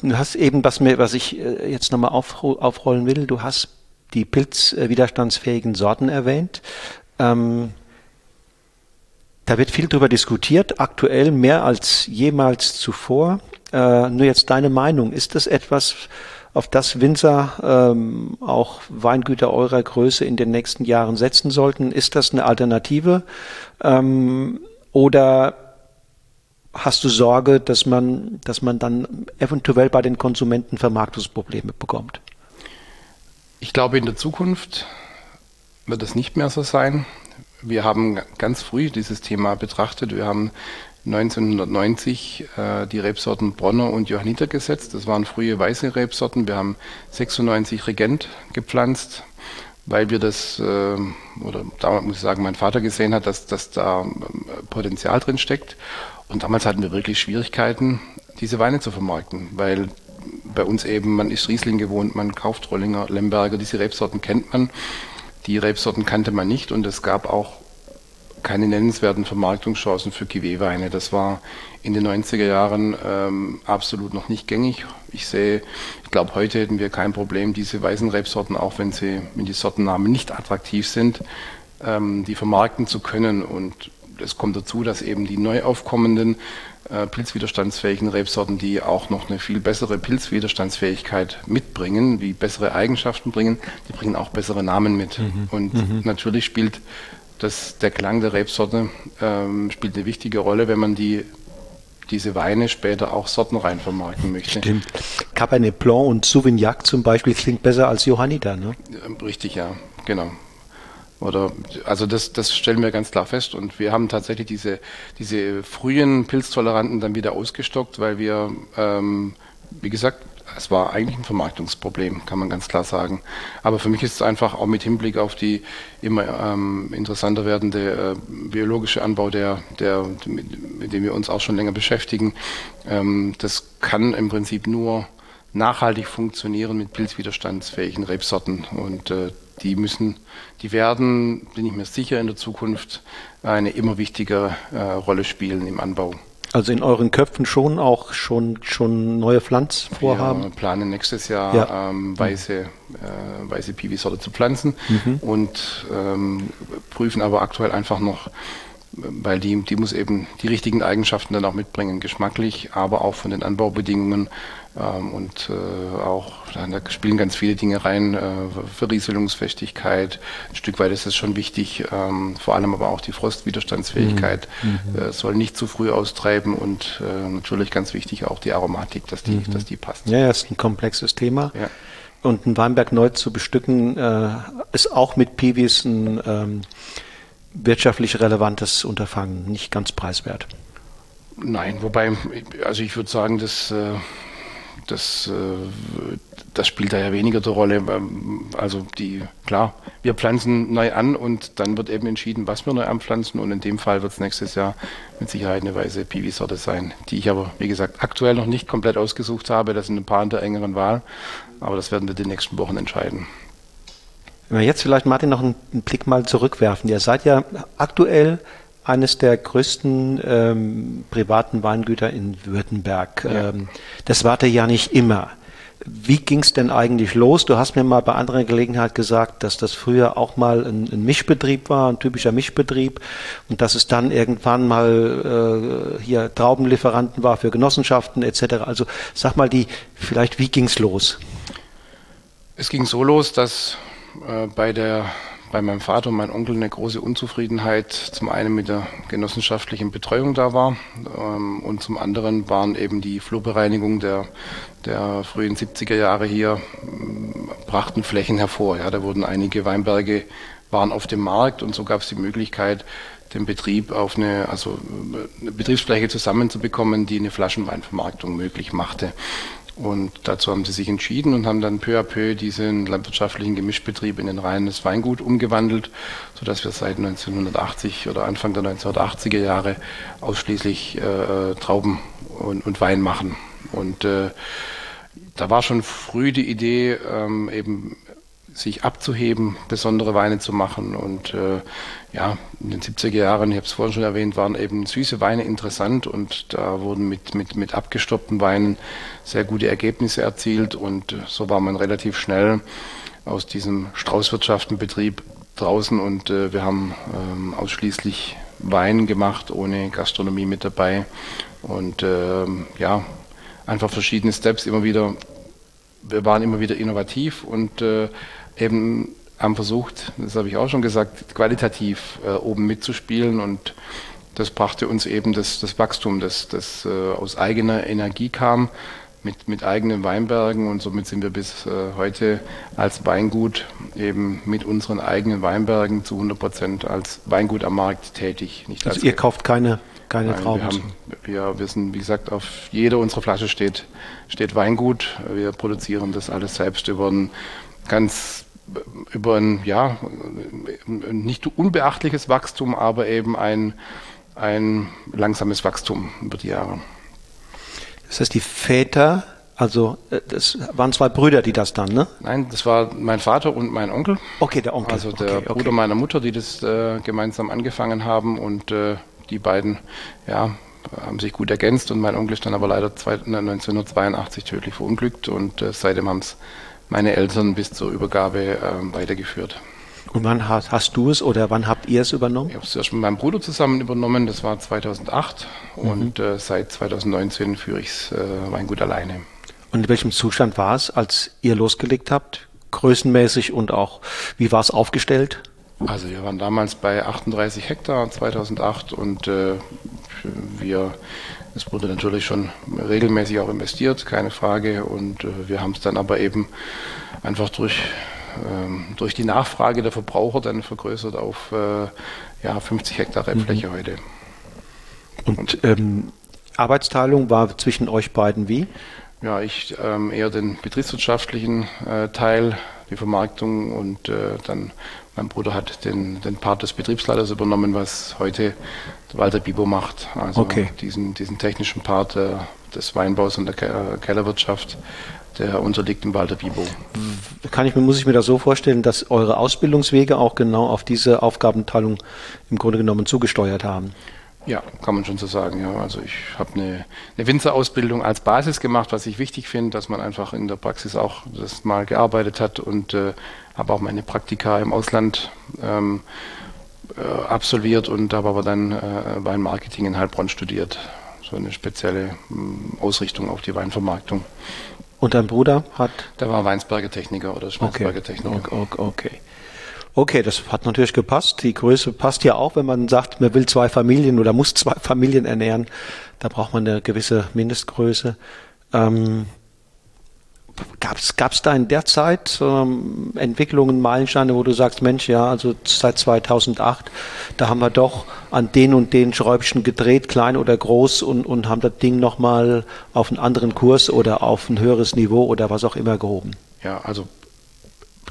du hast eben, was, mir, was ich äh, jetzt nochmal auf, aufrollen will, du hast die pilzwiderstandsfähigen Sorten erwähnt. Ähm, da wird viel darüber diskutiert, aktuell mehr als jemals zuvor. Äh, nur jetzt deine Meinung. Ist das etwas, auf das Winzer ähm, auch Weingüter eurer Größe in den nächsten Jahren setzen sollten? Ist das eine Alternative? Ähm, oder hast du Sorge, dass man, dass man dann eventuell bei den Konsumenten Vermarktungsprobleme bekommt? Ich glaube, in der Zukunft wird es nicht mehr so sein. Wir haben ganz früh dieses Thema betrachtet. Wir haben 1990 äh, die Rebsorten Bronner und Johanniter gesetzt. Das waren frühe weiße Rebsorten. Wir haben 96 Regent gepflanzt, weil wir das, äh, oder damals muss ich sagen, mein Vater gesehen hat, dass, dass da äh, Potenzial drin steckt. Und damals hatten wir wirklich Schwierigkeiten, diese Weine zu vermarkten, weil bei uns eben, man ist Riesling gewohnt, man kauft Rollinger, Lemberger, diese Rebsorten kennt man. Die Rebsorten kannte man nicht und es gab auch keine nennenswerten Vermarktungschancen für Cuvée-Weine. Das war in den 90er Jahren ähm, absolut noch nicht gängig. Ich sehe, ich glaube, heute hätten wir kein Problem, diese weißen Rebsorten, auch wenn sie, wenn die Sortennamen nicht attraktiv sind, ähm, die vermarkten zu können. Und es kommt dazu, dass eben die neu aufkommenden äh, pilzwiderstandsfähigen Rebsorten, die auch noch eine viel bessere Pilzwiderstandsfähigkeit mitbringen, wie bessere Eigenschaften bringen, die bringen auch bessere Namen mit. Mhm. Und mhm. natürlich spielt das, der Klang der Rebsorte ähm, spielt eine wichtige Rolle, wenn man die diese Weine später auch sortenrein vermarkten möchte. Stimmt. Cabernet Blanc und Sauvignac zum Beispiel klingt besser als Johanniter, ne? Richtig, ja, genau. Oder also das, das stellen wir ganz klar fest. Und wir haben tatsächlich diese, diese frühen Pilztoleranten dann wieder ausgestockt, weil wir, ähm, wie gesagt, es war eigentlich ein Vermarktungsproblem, kann man ganz klar sagen. Aber für mich ist es einfach auch mit Hinblick auf die immer ähm, interessanter werdende äh, biologische Anbau, der, der, mit, mit, dem wir uns auch schon länger beschäftigen, ähm, das kann im Prinzip nur nachhaltig funktionieren mit pilzwiderstandsfähigen Rebsorten. Und äh, die müssen, die werden, bin ich mir sicher, in der Zukunft eine immer wichtigere äh, Rolle spielen im Anbau. Also in euren Köpfen schon auch schon schon neue Pflanzvorhaben? Wir planen nächstes Jahr ja. ähm, weiße, äh, weiße Piwi-Sorte zu pflanzen mhm. und ähm, prüfen aber aktuell einfach noch, weil die, die muss eben die richtigen Eigenschaften dann auch mitbringen, geschmacklich, aber auch von den Anbaubedingungen ähm, und äh, auch, da spielen ganz viele Dinge rein, äh, Verrieselungsfestigkeit. Ein Stück weit ist es schon wichtig, ähm, vor allem aber auch die Frostwiderstandsfähigkeit mhm. mhm. äh, soll nicht zu früh austreiben und äh, natürlich ganz wichtig auch die Aromatik, dass die, mhm. dass die passt. Ja, das ist ein komplexes Thema. Ja. Und ein Weinberg neu zu bestücken, äh, ist auch mit Piwis ein ähm, wirtschaftlich relevantes Unterfangen, nicht ganz preiswert. Nein, wobei, also ich würde sagen, dass äh, das, äh, das spielt da ja weniger die Rolle. Also die, klar, wir pflanzen neu an und dann wird eben entschieden, was wir neu anpflanzen und in dem Fall wird es nächstes Jahr mit Sicherheit eine weiße Piwi-Sorte sein, die ich aber, wie gesagt, aktuell noch nicht komplett ausgesucht habe. Das sind ein paar in der engeren Wahl, aber das werden wir die nächsten Wochen entscheiden. Wenn wir jetzt vielleicht, Martin, noch einen Blick mal zurückwerfen. Ihr seid ja aktuell eines der größten ähm, privaten Weingüter in Württemberg. Ja. Ähm, das warte ja nicht immer. Wie ging es denn eigentlich los? Du hast mir mal bei anderer Gelegenheit gesagt, dass das früher auch mal ein, ein Mischbetrieb war, ein typischer Mischbetrieb, und dass es dann irgendwann mal äh, hier Traubenlieferanten war für Genossenschaften etc. Also sag mal, die vielleicht wie ging es los? Es ging so los, dass äh, bei der bei meinem Vater und meinem Onkel eine große Unzufriedenheit zum einen mit der genossenschaftlichen Betreuung da war ähm, und zum anderen waren eben die Flurbereinigung der, der frühen 70er Jahre hier, ähm, brachten Flächen hervor. Ja, da wurden einige Weinberge waren auf dem Markt und so gab es die Möglichkeit, den Betrieb auf eine, also eine Betriebsfläche zusammenzubekommen, die eine Flaschenweinvermarktung möglich machte. Und dazu haben sie sich entschieden und haben dann peu à peu diesen landwirtschaftlichen Gemischbetrieb in ein reines Weingut umgewandelt, sodass wir seit 1980 oder Anfang der 1980er Jahre ausschließlich äh, Trauben und, und, Wein machen. Und äh, da war schon früh die Idee, ähm, eben sich abzuheben, besondere Weine zu machen. Und äh, ja, in den 70er Jahren, ich habe es vorhin schon erwähnt, waren eben süße Weine interessant und da wurden mit, mit, mit abgestoppten Weinen sehr gute Ergebnisse erzielt und so war man relativ schnell aus diesem Straußwirtschaftenbetrieb draußen und äh, wir haben ähm, ausschließlich Wein gemacht, ohne Gastronomie mit dabei. Und ähm, ja, einfach verschiedene Steps immer wieder. Wir waren immer wieder innovativ und äh, eben haben versucht, das habe ich auch schon gesagt, qualitativ äh, oben mitzuspielen und das brachte uns eben das, das Wachstum, das, das äh, aus eigener Energie kam, mit, mit eigenen Weinbergen und somit sind wir bis äh, heute als Weingut eben mit unseren eigenen Weinbergen zu 100 Prozent als Weingut am Markt tätig. Also ihr kauft keine, keine Nein, Trauben? Wir, haben, wir wissen, wie gesagt, auf jeder unserer Flasche steht, steht Weingut. Wir produzieren das alles selbst über ein ganz über ein ja nicht unbeachtliches Wachstum, aber eben ein, ein langsames Wachstum über die Jahre. Das heißt, die Väter, also äh, das waren zwei Brüder, die das dann, ne? Nein, das war mein Vater und mein Onkel. Okay, der Onkel. Also der okay, Bruder okay. meiner Mutter, die das äh, gemeinsam angefangen haben und äh, die beiden, ja, haben sich gut ergänzt und mein Onkel ist dann aber leider 1982 tödlich verunglückt und äh, seitdem haben es meine Eltern bis zur Übergabe äh, weitergeführt. Und wann hast, hast, du es oder wann habt ihr es übernommen? Ich habe es erst mit meinem Bruder zusammen übernommen, das war 2008 mhm. und äh, seit 2019 führe ich es äh, Weingut alleine. Und in welchem Zustand war es, als ihr losgelegt habt? Größenmäßig und auch, wie war es aufgestellt? Also wir waren damals bei 38 Hektar 2008 und äh, wir, es wurde natürlich schon regelmäßig auch investiert, keine Frage. Und äh, wir haben es dann aber eben einfach durch ähm, durch die Nachfrage der Verbraucher dann vergrößert auf äh, ja, 50 Hektar Rebfläche mhm. heute. Und ähm, Arbeitsteilung war zwischen euch beiden wie? Ja, ich ähm, eher den betriebswirtschaftlichen äh, Teil, die Vermarktung und äh, dann mein Bruder hat den, den Part des Betriebsleiters übernommen, was heute Walter Bibo macht. Also okay. diesen, diesen technischen Part äh, des Weinbaus und der Kellerwirtschaft der unterliegt dem Walter Bibo. Kann ich, muss ich mir das so vorstellen, dass eure Ausbildungswege auch genau auf diese Aufgabenteilung im Grunde genommen zugesteuert haben? Ja, kann man schon so sagen. Ja. Also ich habe eine, eine Winzerausbildung als Basis gemacht, was ich wichtig finde, dass man einfach in der Praxis auch das mal gearbeitet hat und äh, habe auch meine Praktika im Ausland ähm, äh, absolviert und habe aber dann äh, Weinmarketing in Heilbronn studiert. So eine spezielle äh, Ausrichtung auf die Weinvermarktung. Und dein Bruder hat? Der war Weinsberger Techniker oder Schwarzberger okay. Techniker. Okay, okay. Okay, das hat natürlich gepasst. Die Größe passt ja auch, wenn man sagt, man will zwei Familien oder muss zwei Familien ernähren. Da braucht man eine gewisse Mindestgröße. Ähm, Gab es da in der Zeit ähm, Entwicklungen, Meilensteine, wo du sagst, Mensch, ja, also seit 2008, da haben wir doch an den und den Schräubchen gedreht, klein oder groß, und, und haben das Ding nochmal auf einen anderen Kurs oder auf ein höheres Niveau oder was auch immer gehoben? Ja, also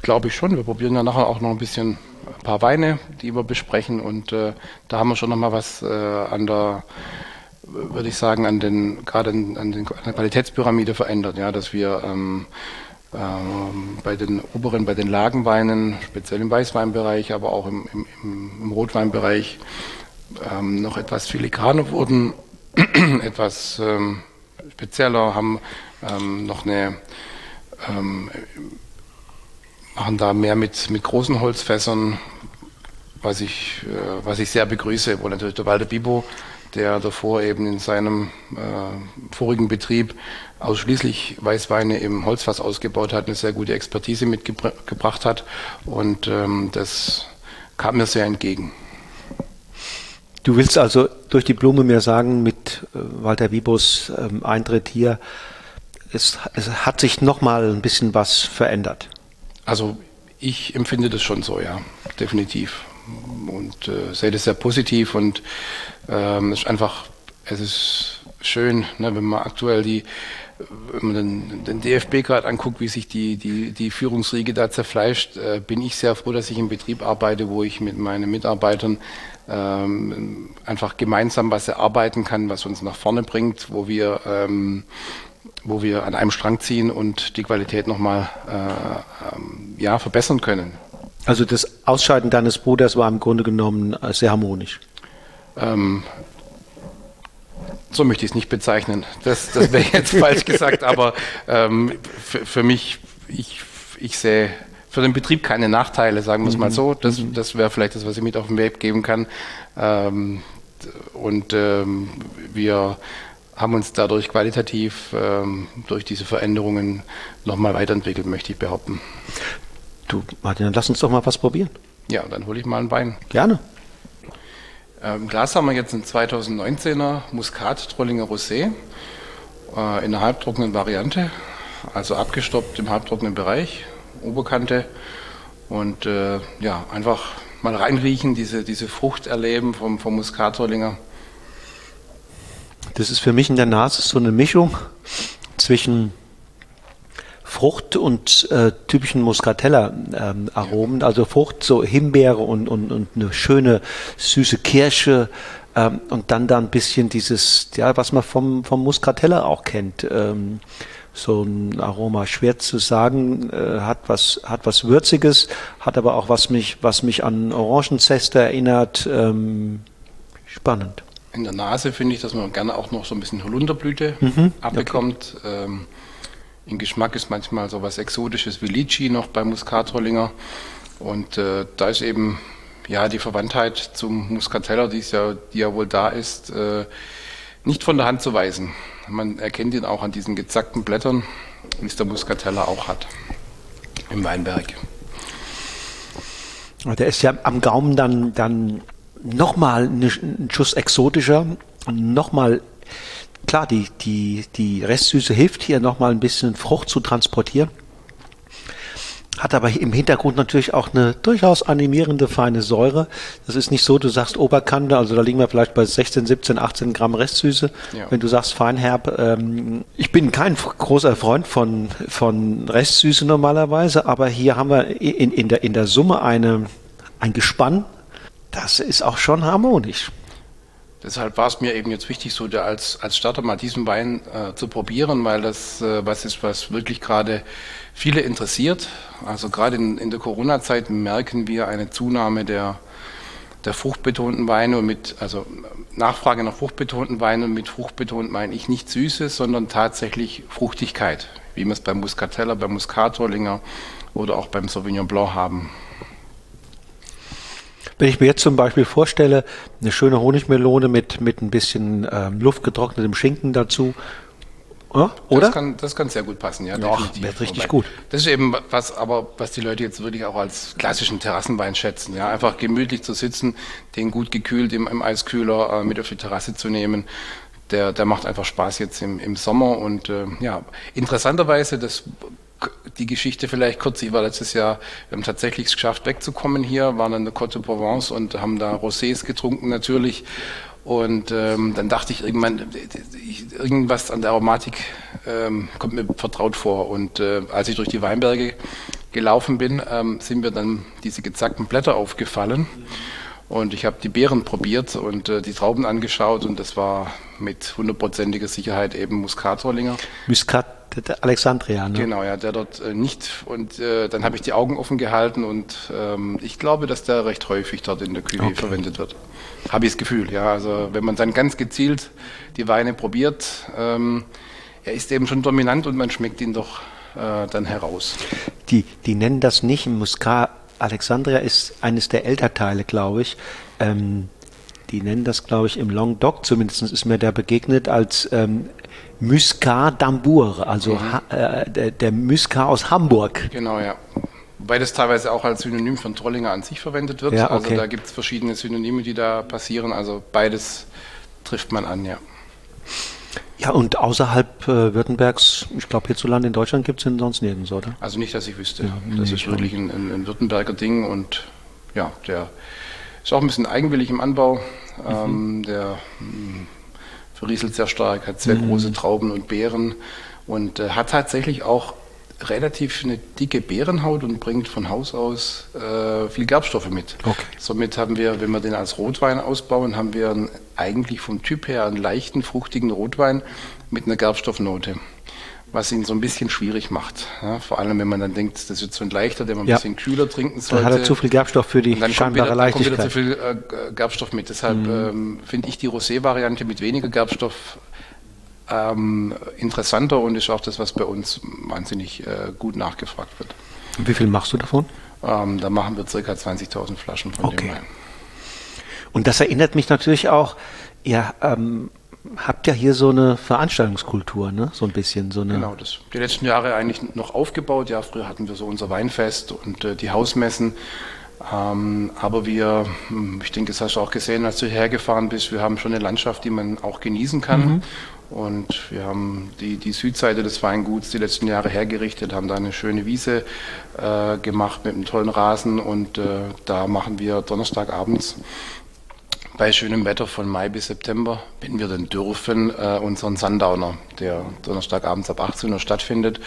glaube ich schon. Wir probieren ja nachher auch noch ein bisschen ein paar Weine, die wir besprechen, und äh, da haben wir schon nochmal was äh, an der würde ich sagen, an den, gerade an, den, an der Qualitätspyramide verändert, ja, dass wir ähm, ähm, bei den oberen, bei den Lagenweinen, speziell im Weißweinbereich, aber auch im, im, im Rotweinbereich, ähm, noch etwas filigraner wurden, etwas ähm, spezieller, haben ähm, noch eine, ähm, machen da mehr mit, mit großen Holzfässern, was ich, äh, was ich sehr begrüße, wo natürlich der Walter Bibo der davor eben in seinem äh, vorigen Betrieb ausschließlich Weißweine im Holzfass ausgebaut hat, eine sehr gute Expertise mitgebracht hat und ähm, das kam mir sehr entgegen. Du willst also durch die Blume mir sagen, mit äh, Walter Wibos ähm, Eintritt hier, es, es hat sich nochmal ein bisschen was verändert. Also ich empfinde das schon so, ja, definitiv und äh, sehe das sehr positiv und ähm, es ist einfach, es ist schön, ne, wenn man aktuell die, wenn man den, den DFB gerade anguckt, wie sich die, die, die Führungsriege da zerfleischt, äh, bin ich sehr froh, dass ich im Betrieb arbeite, wo ich mit meinen Mitarbeitern ähm, einfach gemeinsam was erarbeiten kann, was uns nach vorne bringt, wo wir ähm, wo wir an einem Strang ziehen und die Qualität nochmal äh, ähm, ja, verbessern können. Also das Ausscheiden deines Bruders war im Grunde genommen äh, sehr harmonisch. Ähm, so möchte ich es nicht bezeichnen. Das, das wäre jetzt falsch gesagt, aber ähm, für, mich, ich, ich sehe für den Betrieb keine Nachteile, sagen wir es mal mhm. so. Das, mhm. das wäre vielleicht das, was ich mit auf den Weg geben kann. Ähm, und ähm, wir haben uns dadurch qualitativ ähm, durch diese Veränderungen nochmal weiterentwickelt, möchte ich behaupten. Du, Martin, dann lass uns doch mal was probieren. Ja, dann hole ich mal einen Wein. Gerne. Im Glas haben wir jetzt einen 2019er Muscat Trollinger Rosé äh, in einer halbtrockenen Variante, also abgestoppt im halbtrockenen Bereich, Oberkante und äh, ja, einfach mal reinriechen, diese, diese Frucht erleben vom, vom Muscat Trollinger. Das ist für mich in der Nase so eine Mischung zwischen Frucht und äh, typischen Muscatella-Aromen, ähm, also Frucht, so Himbeere und, und, und eine schöne süße Kirsche ähm, und dann da ein bisschen dieses, ja, was man vom, vom Muscatella auch kennt. Ähm, so ein Aroma schwer zu sagen, äh, hat was hat was würziges, hat aber auch was mich was mich an Orangenzeste erinnert. Ähm, spannend. In der Nase finde ich, dass man gerne auch noch so ein bisschen Holunderblüte mhm, abbekommt. Okay. Ähm, im Geschmack ist manchmal so was Exotisches wie Litchi noch bei Muskatrollinger. Und äh, da ist eben ja die Verwandtheit zum Muscatella, die, ja, die ja wohl da ist, äh, nicht von der Hand zu weisen. Man erkennt ihn auch an diesen gezackten Blättern, wie es der Muscatella auch hat im Weinberg. Der ist ja am Gaumen dann, dann nochmal einen Schuss exotischer, nochmal klar, die, die, die Restsüße hilft hier nochmal ein bisschen Frucht zu transportieren. Hat aber im Hintergrund natürlich auch eine durchaus animierende feine Säure. Das ist nicht so, du sagst Oberkante, also da liegen wir vielleicht bei 16, 17, 18 Gramm Restsüße. Ja. Wenn du sagst Feinherb, ähm, ich bin kein großer Freund von, von Restsüße normalerweise, aber hier haben wir in, in, der, in der Summe eine, ein Gespann, das ist auch schon harmonisch. Deshalb war es mir eben jetzt wichtig, so als, als Starter mal diesen Wein äh, zu probieren, weil das äh, was ist, was wirklich gerade viele interessiert. Also gerade in, in der Corona-Zeit merken wir eine Zunahme der, der fruchtbetonten Weine und mit, also Nachfrage nach fruchtbetonten Weinen und mit fruchtbetont meine ich nicht Süße, sondern tatsächlich Fruchtigkeit, wie wir es beim Muscatella, beim Muscatorlinger oder auch beim Sauvignon Blanc haben. Wenn ich mir jetzt zum Beispiel vorstelle, eine schöne Honigmelone mit, mit ein bisschen ähm, luftgetrocknetem Schinken dazu, oder? Das kann, das kann sehr gut passen, ja. ja definitiv. richtig gut. Das ist eben was, aber was die Leute jetzt wirklich auch als klassischen Terrassenwein schätzen, ja. Einfach gemütlich zu sitzen, den gut gekühlt im, im Eiskühler äh, mit auf die Terrasse zu nehmen. Der, der macht einfach Spaß jetzt im, im Sommer und äh, ja, interessanterweise, das die Geschichte vielleicht kurz. Ich war letztes Jahr, wir haben tatsächlich es geschafft, wegzukommen hier, waren in der Côte de Provence und haben da Rosés getrunken natürlich. Und ähm, dann dachte ich irgendwann, irgendwas an der Aromatik ähm, kommt mir vertraut vor. Und äh, als ich durch die Weinberge gelaufen bin, ähm, sind mir dann diese gezackten Blätter aufgefallen. Und ich habe die Beeren probiert und äh, die Trauben angeschaut und das war mit hundertprozentiger Sicherheit eben Muscatrollinger. Muscat Alexandria, ne? Genau, ja, der dort äh, nicht. Und äh, dann habe ich die Augen offen gehalten und ähm, ich glaube, dass der recht häufig dort in der Küche okay. verwendet wird. Habe ich das Gefühl, ja. Also wenn man dann ganz gezielt die Weine probiert, ähm, er ist eben schon dominant und man schmeckt ihn doch äh, dann heraus. Die, die nennen das nicht Muscat. Alexandria ist eines der Elternteile, glaube ich. Ähm, die nennen das, glaube ich, im Languedoc, zumindest ist mir der begegnet, als ähm, Muscat d'Ambour, also mhm. ha, äh, der, Muscat aus Hamburg. Genau, ja. Wobei das teilweise auch als Synonym von Trollinger an sich verwendet wird. Ja, also okay. Also da gibt es verschiedene Synonyme, die da passieren. Also beides trifft man an, ja. Ja, und außerhalb äh, Württembergs, ich glaube hierzulande in Deutschland gibt es ihn sonst nirgends, oder? Also nicht, dass ich wüsste. Ja, das ist wirklich ein, ein, ein, Württemberger Ding und ja, der ist auch ein bisschen eigenwillig im Anbau. Mhm. Ähm, der mh, hm, verrieselt sehr stark, hat sehr mhm. große Trauben und Beeren und äh, hat tatsächlich auch relativ eine dicke Beerenhaut und bringt von Haus aus äh, viel Gerbstoffe mit. Okay. Somit haben wir, wenn wir den als Rotwein ausbauen, haben wir einen, eigentlich vom Typ her einen leichten, fruchtigen Rotwein mit einer Gerbstoffnote was ihn so ein bisschen schwierig macht. Ja, vor allem, wenn man dann denkt, das ist jetzt so ein leichter, der man ein ja. bisschen kühler trinken sollte. Dann hat er zu viel Gerbstoff für die dann scheinbare wieder, Leichtigkeit. Dann kommt wieder zu viel äh, Gerbstoff mit. Deshalb mhm. ähm, finde ich die Rosé-Variante mit weniger Gerbstoff ähm, interessanter und ist auch das, was bei uns wahnsinnig äh, gut nachgefragt wird. Und wie viel machst du davon? Ähm, da machen wir ca. 20.000 Flaschen von okay. dem Wein. Und das erinnert mich natürlich auch, ihr ähm, habt ja hier so eine Veranstaltungskultur, ne? So ein bisschen. So eine genau, das die letzten Jahre eigentlich noch aufgebaut. Ja, früher hatten wir so unser Weinfest und äh, die Hausmessen. Ähm, aber wir, hm, ich denke, das hast du auch gesehen, als du hergefahren bist, wir haben schon eine Landschaft, die man auch genießen kann. Mhm. Und wir haben die, die Südseite des Weinguts die letzten Jahre hergerichtet, haben da eine schöne Wiese äh, gemacht mit einem tollen Rasen und äh, da machen wir Donnerstagabends bei schönem Wetter von Mai bis September, wenn wir denn dürfen, äh, unseren Sundowner, der Donnerstagabends ab 18 Uhr stattfindet.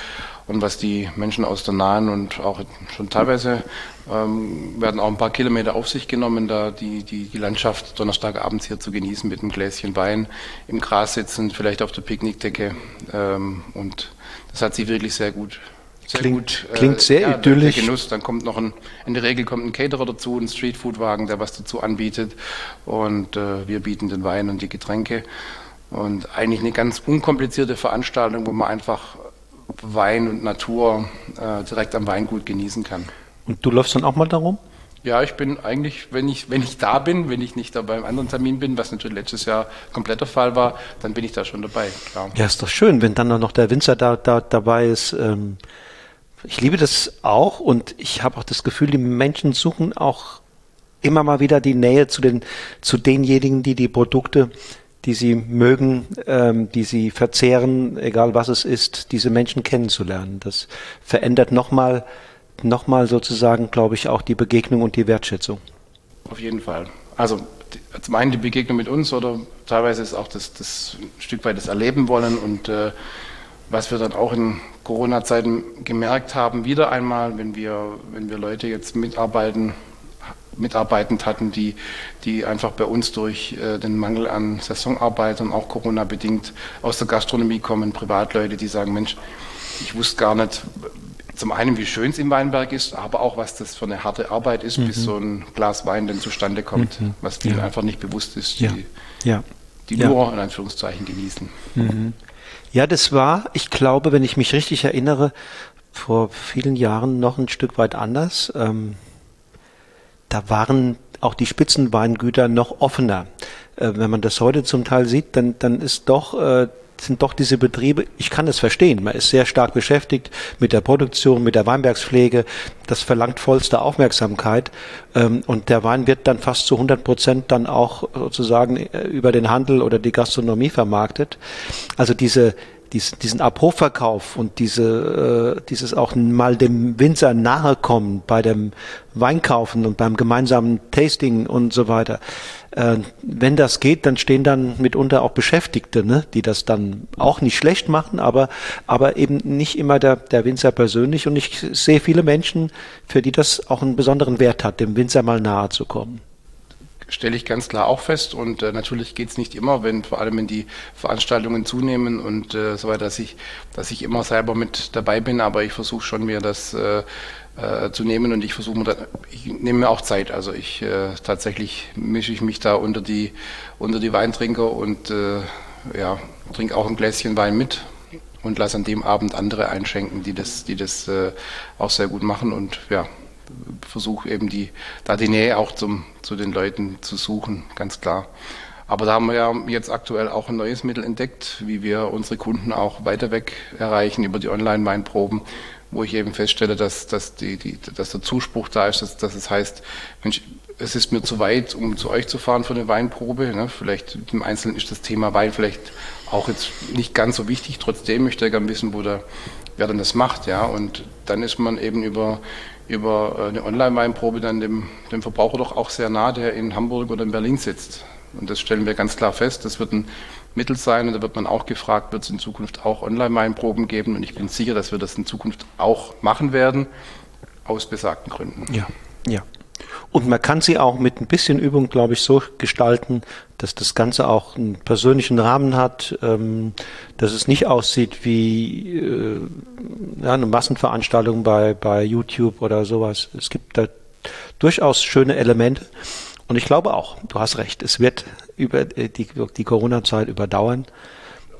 Und was die Menschen aus der nahen und auch schon teilweise ähm, werden auch ein paar Kilometer auf sich genommen, da die, die, die Landschaft Donnerstagabends hier zu genießen mit einem Gläschen Wein, im Gras sitzen, vielleicht auf der Picknickdecke. Ähm, und das hat sich wirklich sehr gut sehr klingt, gut. Äh, klingt sehr ja, idyllisch. Der Genuss, dann kommt noch ein, in der Regel kommt ein Caterer dazu, ein Streetfoodwagen, der was dazu anbietet. Und äh, wir bieten den Wein und die Getränke. Und eigentlich eine ganz unkomplizierte Veranstaltung, wo man einfach Wein und Natur äh, direkt am Weingut genießen kann. Und du läufst dann auch mal darum? Ja, ich bin eigentlich, wenn ich, wenn ich da bin, wenn ich nicht da beim anderen Termin bin, was natürlich letztes Jahr komplett der Fall war, dann bin ich da schon dabei. Klar. Ja, ist doch schön, wenn dann noch der Winzer da, da dabei ist. Ähm ich liebe das auch und ich habe auch das Gefühl, die Menschen suchen auch immer mal wieder die Nähe zu den zu denjenigen, die die Produkte, die sie mögen, ähm, die sie verzehren, egal was es ist, diese Menschen kennenzulernen. Das verändert nochmal noch mal sozusagen, glaube ich, auch die Begegnung und die Wertschätzung. Auf jeden Fall. Also zum einen die Begegnung mit uns oder teilweise ist auch das, das ein Stück weit das Erleben wollen und äh, was wir dann auch in Corona-Zeiten gemerkt haben, wieder einmal, wenn wir, wenn wir Leute jetzt mitarbeiten, mitarbeitend hatten, die, die einfach bei uns durch äh, den Mangel an Saisonarbeitern, auch Corona-bedingt, aus der Gastronomie kommen, Privatleute, die sagen, Mensch, ich wusste gar nicht, zum einen, wie schön es im Weinberg ist, aber auch, was das für eine harte Arbeit ist, mhm. bis so ein Glas Wein denn zustande kommt, mhm. was vielen ja. einfach nicht bewusst ist, die, ja. die ja. nur in Anführungszeichen genießen. Mhm. Ja, das war, ich glaube, wenn ich mich richtig erinnere, vor vielen Jahren noch ein Stück weit anders. Ähm, da waren auch die Spitzenweingüter noch offener. Äh, wenn man das heute zum Teil sieht, dann, dann ist doch äh, sind doch diese Betriebe, ich kann es verstehen, man ist sehr stark beschäftigt mit der Produktion, mit der Weinbergspflege, das verlangt vollste Aufmerksamkeit ähm, und der Wein wird dann fast zu 100 Prozent dann auch sozusagen äh, über den Handel oder die Gastronomie vermarktet. Also diese diesen Abrufverkauf und diese, äh, dieses auch mal dem Winzer nahe kommen bei dem Weinkaufen und beim gemeinsamen Tasting und so weiter. Äh, wenn das geht, dann stehen dann mitunter auch Beschäftigte, ne, die das dann auch nicht schlecht machen, aber, aber eben nicht immer der, der Winzer persönlich. Und ich sehe viele Menschen, für die das auch einen besonderen Wert hat, dem Winzer mal nahe zu kommen stelle ich ganz klar auch fest. Und äh, natürlich geht es nicht immer, wenn vor allem wenn die Veranstaltungen zunehmen und äh, so weiter, dass ich, dass ich immer selber mit dabei bin, aber ich versuche schon mir das äh, äh, zu nehmen und ich versuche mir, ich nehme mir auch Zeit. Also ich äh, tatsächlich mische ich mich da unter die unter die Weintrinker und äh, ja trinke auch ein Gläschen Wein mit und lasse an dem Abend andere einschenken, die das die das äh, auch sehr gut machen und ja versuche eben die da die Nähe auch zum zu den Leuten zu suchen, ganz klar. Aber da haben wir ja jetzt aktuell auch ein neues Mittel entdeckt, wie wir unsere Kunden auch weiter weg erreichen über die Online-Weinproben wo ich eben feststelle, dass, dass, die, die, dass der Zuspruch da ist, dass, dass es heißt, Mensch, es ist mir zu weit, um zu euch zu fahren für eine Weinprobe. Ne? Vielleicht im Einzelnen ist das Thema Wein vielleicht auch jetzt nicht ganz so wichtig. Trotzdem möchte ich gerne wissen, wo der, wer denn das macht. Ja? Und dann ist man eben über, über äh, eine Online-Weinprobe dann dem, dem Verbraucher doch auch sehr nah, der in Hamburg oder in Berlin sitzt. Und das stellen wir ganz klar fest. Das wird ein Mittel sein. Und da wird man auch gefragt, wird es in Zukunft auch Online-Weinproben geben. Und ich bin sicher, dass wir das in Zukunft auch machen werden, aus besagten Gründen. Ja, ja. Und man kann sie auch mit ein bisschen Übung, glaube ich, so gestalten, dass das Ganze auch einen persönlichen Rahmen hat, ähm, dass es nicht aussieht wie äh, ja, eine Massenveranstaltung bei, bei YouTube oder sowas. Es gibt da durchaus schöne Elemente. Und ich glaube auch, du hast recht, es wird über äh, die, die Corona-Zeit überdauern.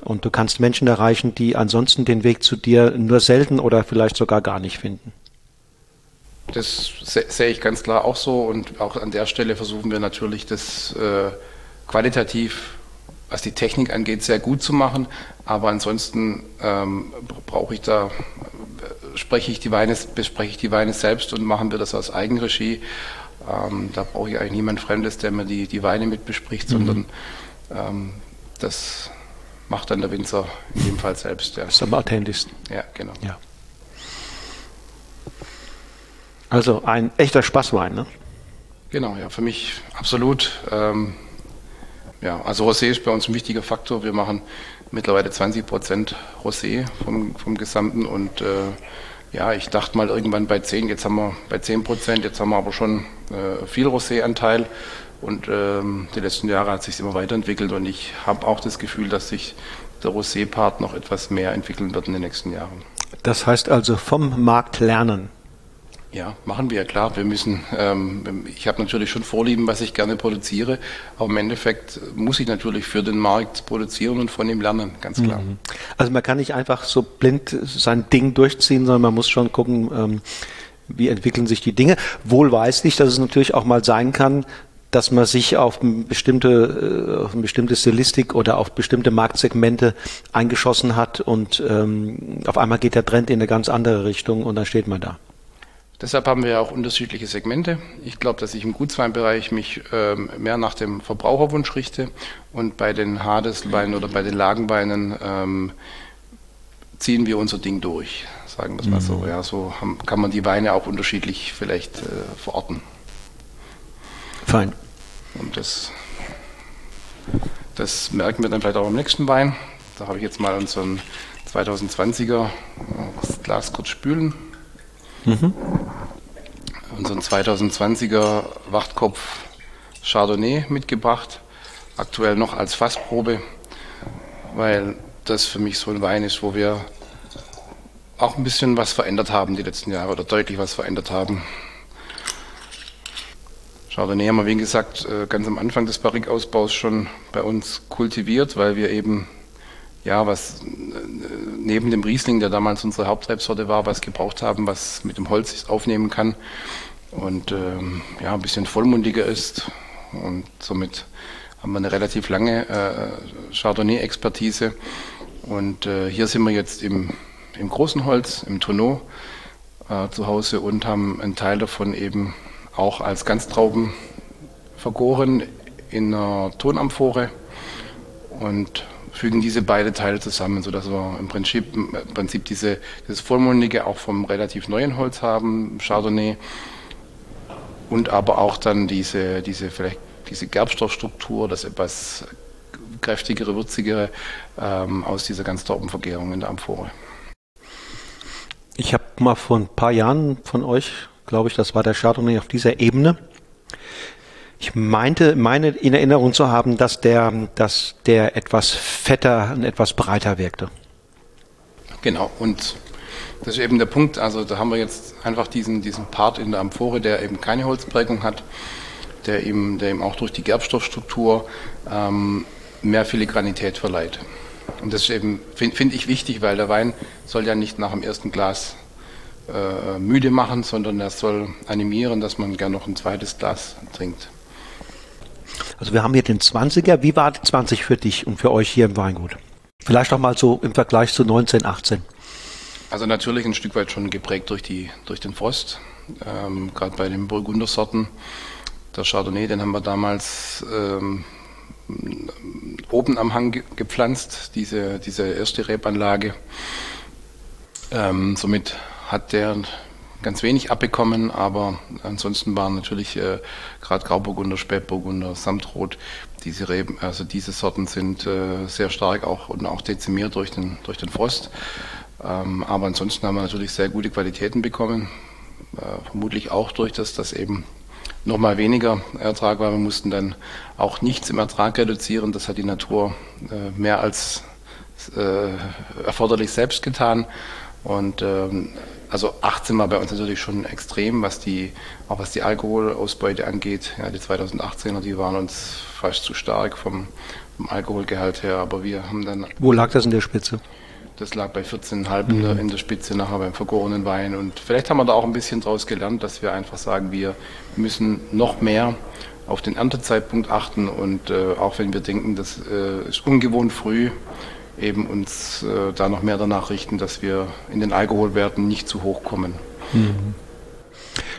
Und du kannst Menschen erreichen, die ansonsten den Weg zu dir nur selten oder vielleicht sogar gar nicht finden. das sehe ich ganz klar auch so und auch an der Stelle versuchen wir natürlich das äh, qualitativ, was die Technik angeht, sehr gut zu machen. Aber ansonsten ähm, brauche ich da, äh, spreche ich die Weine, bespreche ich die Weine selbst und machen wir das aus Eigenregie. Ähm, da brauche ich eigentlich niemand Fremdes, der mir die, die Weine mit bespricht, mhm. sondern ähm, das macht dann der Winzer in dem Fall selbst. Ja. Das ist am authentischsten. Ja, genau. Ja. Also ein echter Spaßwein, ne? Genau, ja, für mich absolut. Ähm, ja, also Rosé ist bei uns ein wichtiger Faktor. Wir machen mittlerweile 20 Prozent Rosé vom, vom Gesamten und äh, ja, ich dachte mal irgendwann bei 10, jetzt haben wir bei 10 Prozent, jetzt haben wir aber schon äh, viel Rosé-Anteil und ähm, die letzten Jahre hat sich immer weiterentwickelt und ich habe auch das Gefühl, dass sich der Rosé-Part noch etwas mehr entwickeln wird in den nächsten Jahren. Das heißt also vom Markt lernen. Ja, machen wir, klar. Wir müssen, ähm, ich habe natürlich schon Vorlieben, was ich gerne produziere, aber im Endeffekt muss ich natürlich für den Markt produzieren und von ihm lernen, ganz klar. Mhm. Also man kann nicht einfach so blind sein Ding durchziehen, sondern man muss schon gucken, ähm, wie entwickeln sich die Dinge. Wohl weiß ich, dass es natürlich auch mal sein kann, dass man sich auf bestimmte, äh, auf eine bestimmte Stilistik oder auf bestimmte Marktsegmente eingeschossen hat und ähm, auf einmal geht der Trend in eine ganz andere Richtung und dann steht man da. Deshalb haben wir ja auch unterschiedliche Segmente. Ich glaube, dass ich im Gutsweinbereich mich ähm, mehr nach dem Verbraucherwunsch richte und bei den Hadesweinen oder bei den Lagenweinen ähm, ziehen wir unser Ding durch, sagen wir es mal so. Mhm. Ja, so haben, kann man die Weine auch unterschiedlich vielleicht äh, verorten. Fein. Und das, das merken wir dann vielleicht auch im nächsten Wein. Da habe ich jetzt mal unseren 2020er das Glas kurz spülen. Mhm. Unseren 2020er Wachtkopf Chardonnay mitgebracht, aktuell noch als Fassprobe, weil das für mich so ein Wein ist, wo wir auch ein bisschen was verändert haben die letzten Jahre oder deutlich was verändert haben. Chardonnay haben wir, wie gesagt, äh, ganz am Anfang des Barrique-Ausbaus schon bei uns kultiviert, weil wir eben ja, was äh, neben dem Riesling, der damals unsere Hauptrebsorte war, was gebraucht haben, was mit dem Holz aufnehmen kann und ähm, ja, ein bisschen vollmundiger ist. Und somit haben wir eine relativ lange äh, Chardonnay-Expertise. Und äh, hier sind wir jetzt im, im großen Holz, im Tonneau äh, zu Hause und haben einen Teil davon eben auch als Ganztrauben vergoren in einer Tonamphore. Und fügen diese beiden Teile zusammen, sodass wir im Prinzip, im Prinzip diese, dieses Vollmundige auch vom relativ neuen Holz haben, Chardonnay, und aber auch dann diese, diese vielleicht diese Gerbstoffstruktur, das etwas kräftigere, würzigere ähm, aus dieser ganz Ganztraubenvergärung in der Amphore. Ich habe mal vor ein paar Jahren von euch, glaube ich, das war der Chardonnay auf dieser Ebene, ich meinte, meine in Erinnerung zu haben, dass der, dass der etwas fetter und etwas breiter wirkte. Genau, und das ist eben der Punkt. Also da haben wir jetzt einfach diesen, diesen Part in der Amphore, der eben keine Holzprägung hat, der eben, der eben auch durch die Gerbstoffstruktur ähm, mehr Filigranität verleiht. Und das ist eben, finde find ich wichtig, weil der Wein soll ja nicht nach dem ersten Glas äh, müde machen, sondern er soll animieren, dass man gerne noch ein zweites Glas trinkt. Also wir haben hier den 20er. Wie war die 20 für dich und für euch hier im Weingut? Vielleicht auch mal so im Vergleich zu 1918. Also natürlich ein Stück weit schon geprägt durch, die, durch den Frost. Ähm, Gerade bei den Burgundersorten. Der Chardonnay, den haben wir damals ähm, oben am Hang ge gepflanzt, diese, diese erste Rebanlage. Ähm, somit hat der ganz wenig abbekommen, aber ansonsten waren natürlich äh, gerade Grauburgunder, Spätburgunder, Samtrot, diese Reben, also diese Sorten sind äh, sehr stark auch und auch dezimiert durch den, durch den Frost. Ähm, aber ansonsten haben wir natürlich sehr gute Qualitäten bekommen, äh, vermutlich auch durch das, dass eben nochmal weniger Ertrag war. Wir mussten dann auch nichts im Ertrag reduzieren. Das hat die Natur äh, mehr als äh, erforderlich selbst getan. Und ähm, also 18 war bei uns natürlich schon extrem, was die, auch was die Alkoholausbeute angeht. Ja, die 2018er, die waren uns fast zu stark vom, vom Alkoholgehalt her, aber wir haben dann. Wo lag das in der Spitze? Das lag bei 14,5 mhm. in, in der Spitze nachher beim vergorenen Wein. Und vielleicht haben wir da auch ein bisschen daraus gelernt, dass wir einfach sagen, wir müssen noch mehr auf den Erntezeitpunkt achten und äh, auch wenn wir denken, das äh, ist ungewohnt früh, eben uns äh, da noch mehr danach richten, dass wir in den Alkoholwerten nicht zu hoch kommen. Mhm.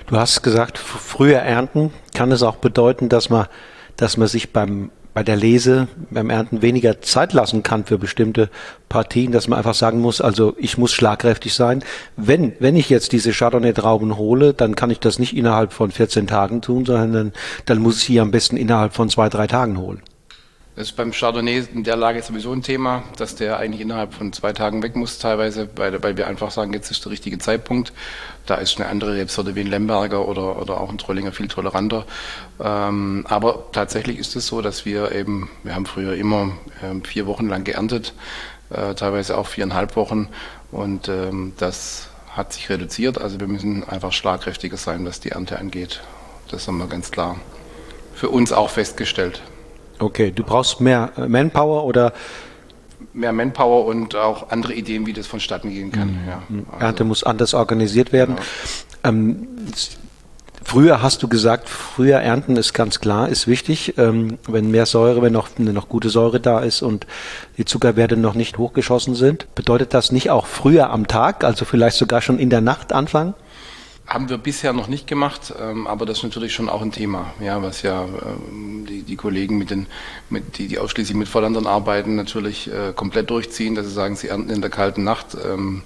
Du hast gesagt, früher ernten kann es auch bedeuten, dass man, dass man sich beim bei der Lese beim Ernten weniger Zeit lassen kann für bestimmte Partien, dass man einfach sagen muss, also ich muss schlagkräftig sein. Wenn, wenn ich jetzt diese Chardonnay-Trauben hole, dann kann ich das nicht innerhalb von 14 Tagen tun, sondern dann, dann muss ich sie am besten innerhalb von zwei, drei Tagen holen. Das ist beim Chardonnay in der Lage sowieso ein Thema, dass der eigentlich innerhalb von zwei Tagen weg muss teilweise, weil, weil wir einfach sagen, jetzt ist der richtige Zeitpunkt. Da ist eine andere Rebsorte wie ein Lemberger oder, oder auch ein Trollinger viel toleranter. Ähm, aber tatsächlich ist es so, dass wir eben, wir haben früher immer ähm, vier Wochen lang geerntet, äh, teilweise auch viereinhalb Wochen und ähm, das hat sich reduziert. Also wir müssen einfach schlagkräftiger sein, was die Ernte angeht. Das haben wir ganz klar für uns auch festgestellt. Okay, du brauchst mehr äh, Manpower oder? Mehr Manpower und auch andere Ideen, wie das vonstatten gehen kann. Mhm. Ja, also, Ernte muss anders organisiert werden. Genau. Ähm, Früher hast du gesagt, früher ernten ist ganz klar, ist wichtig. Ähm, wenn mehr Säure, wenn noch, wenn noch gute Säure da ist und die Zuckerwerte noch nicht hochgeschossen sind, bedeutet das nicht auch früher am Tag, also vielleicht sogar schon in der Nacht anfangen? Haben wir bisher noch nicht gemacht, ähm, aber das ist natürlich schon auch ein Thema, ja, was ja ähm, die, die Kollegen mit den, mit, die, die ausschließlich mit Vollandern arbeiten, natürlich äh, komplett durchziehen, dass sie sagen, sie ernten in der kalten Nacht. Ähm,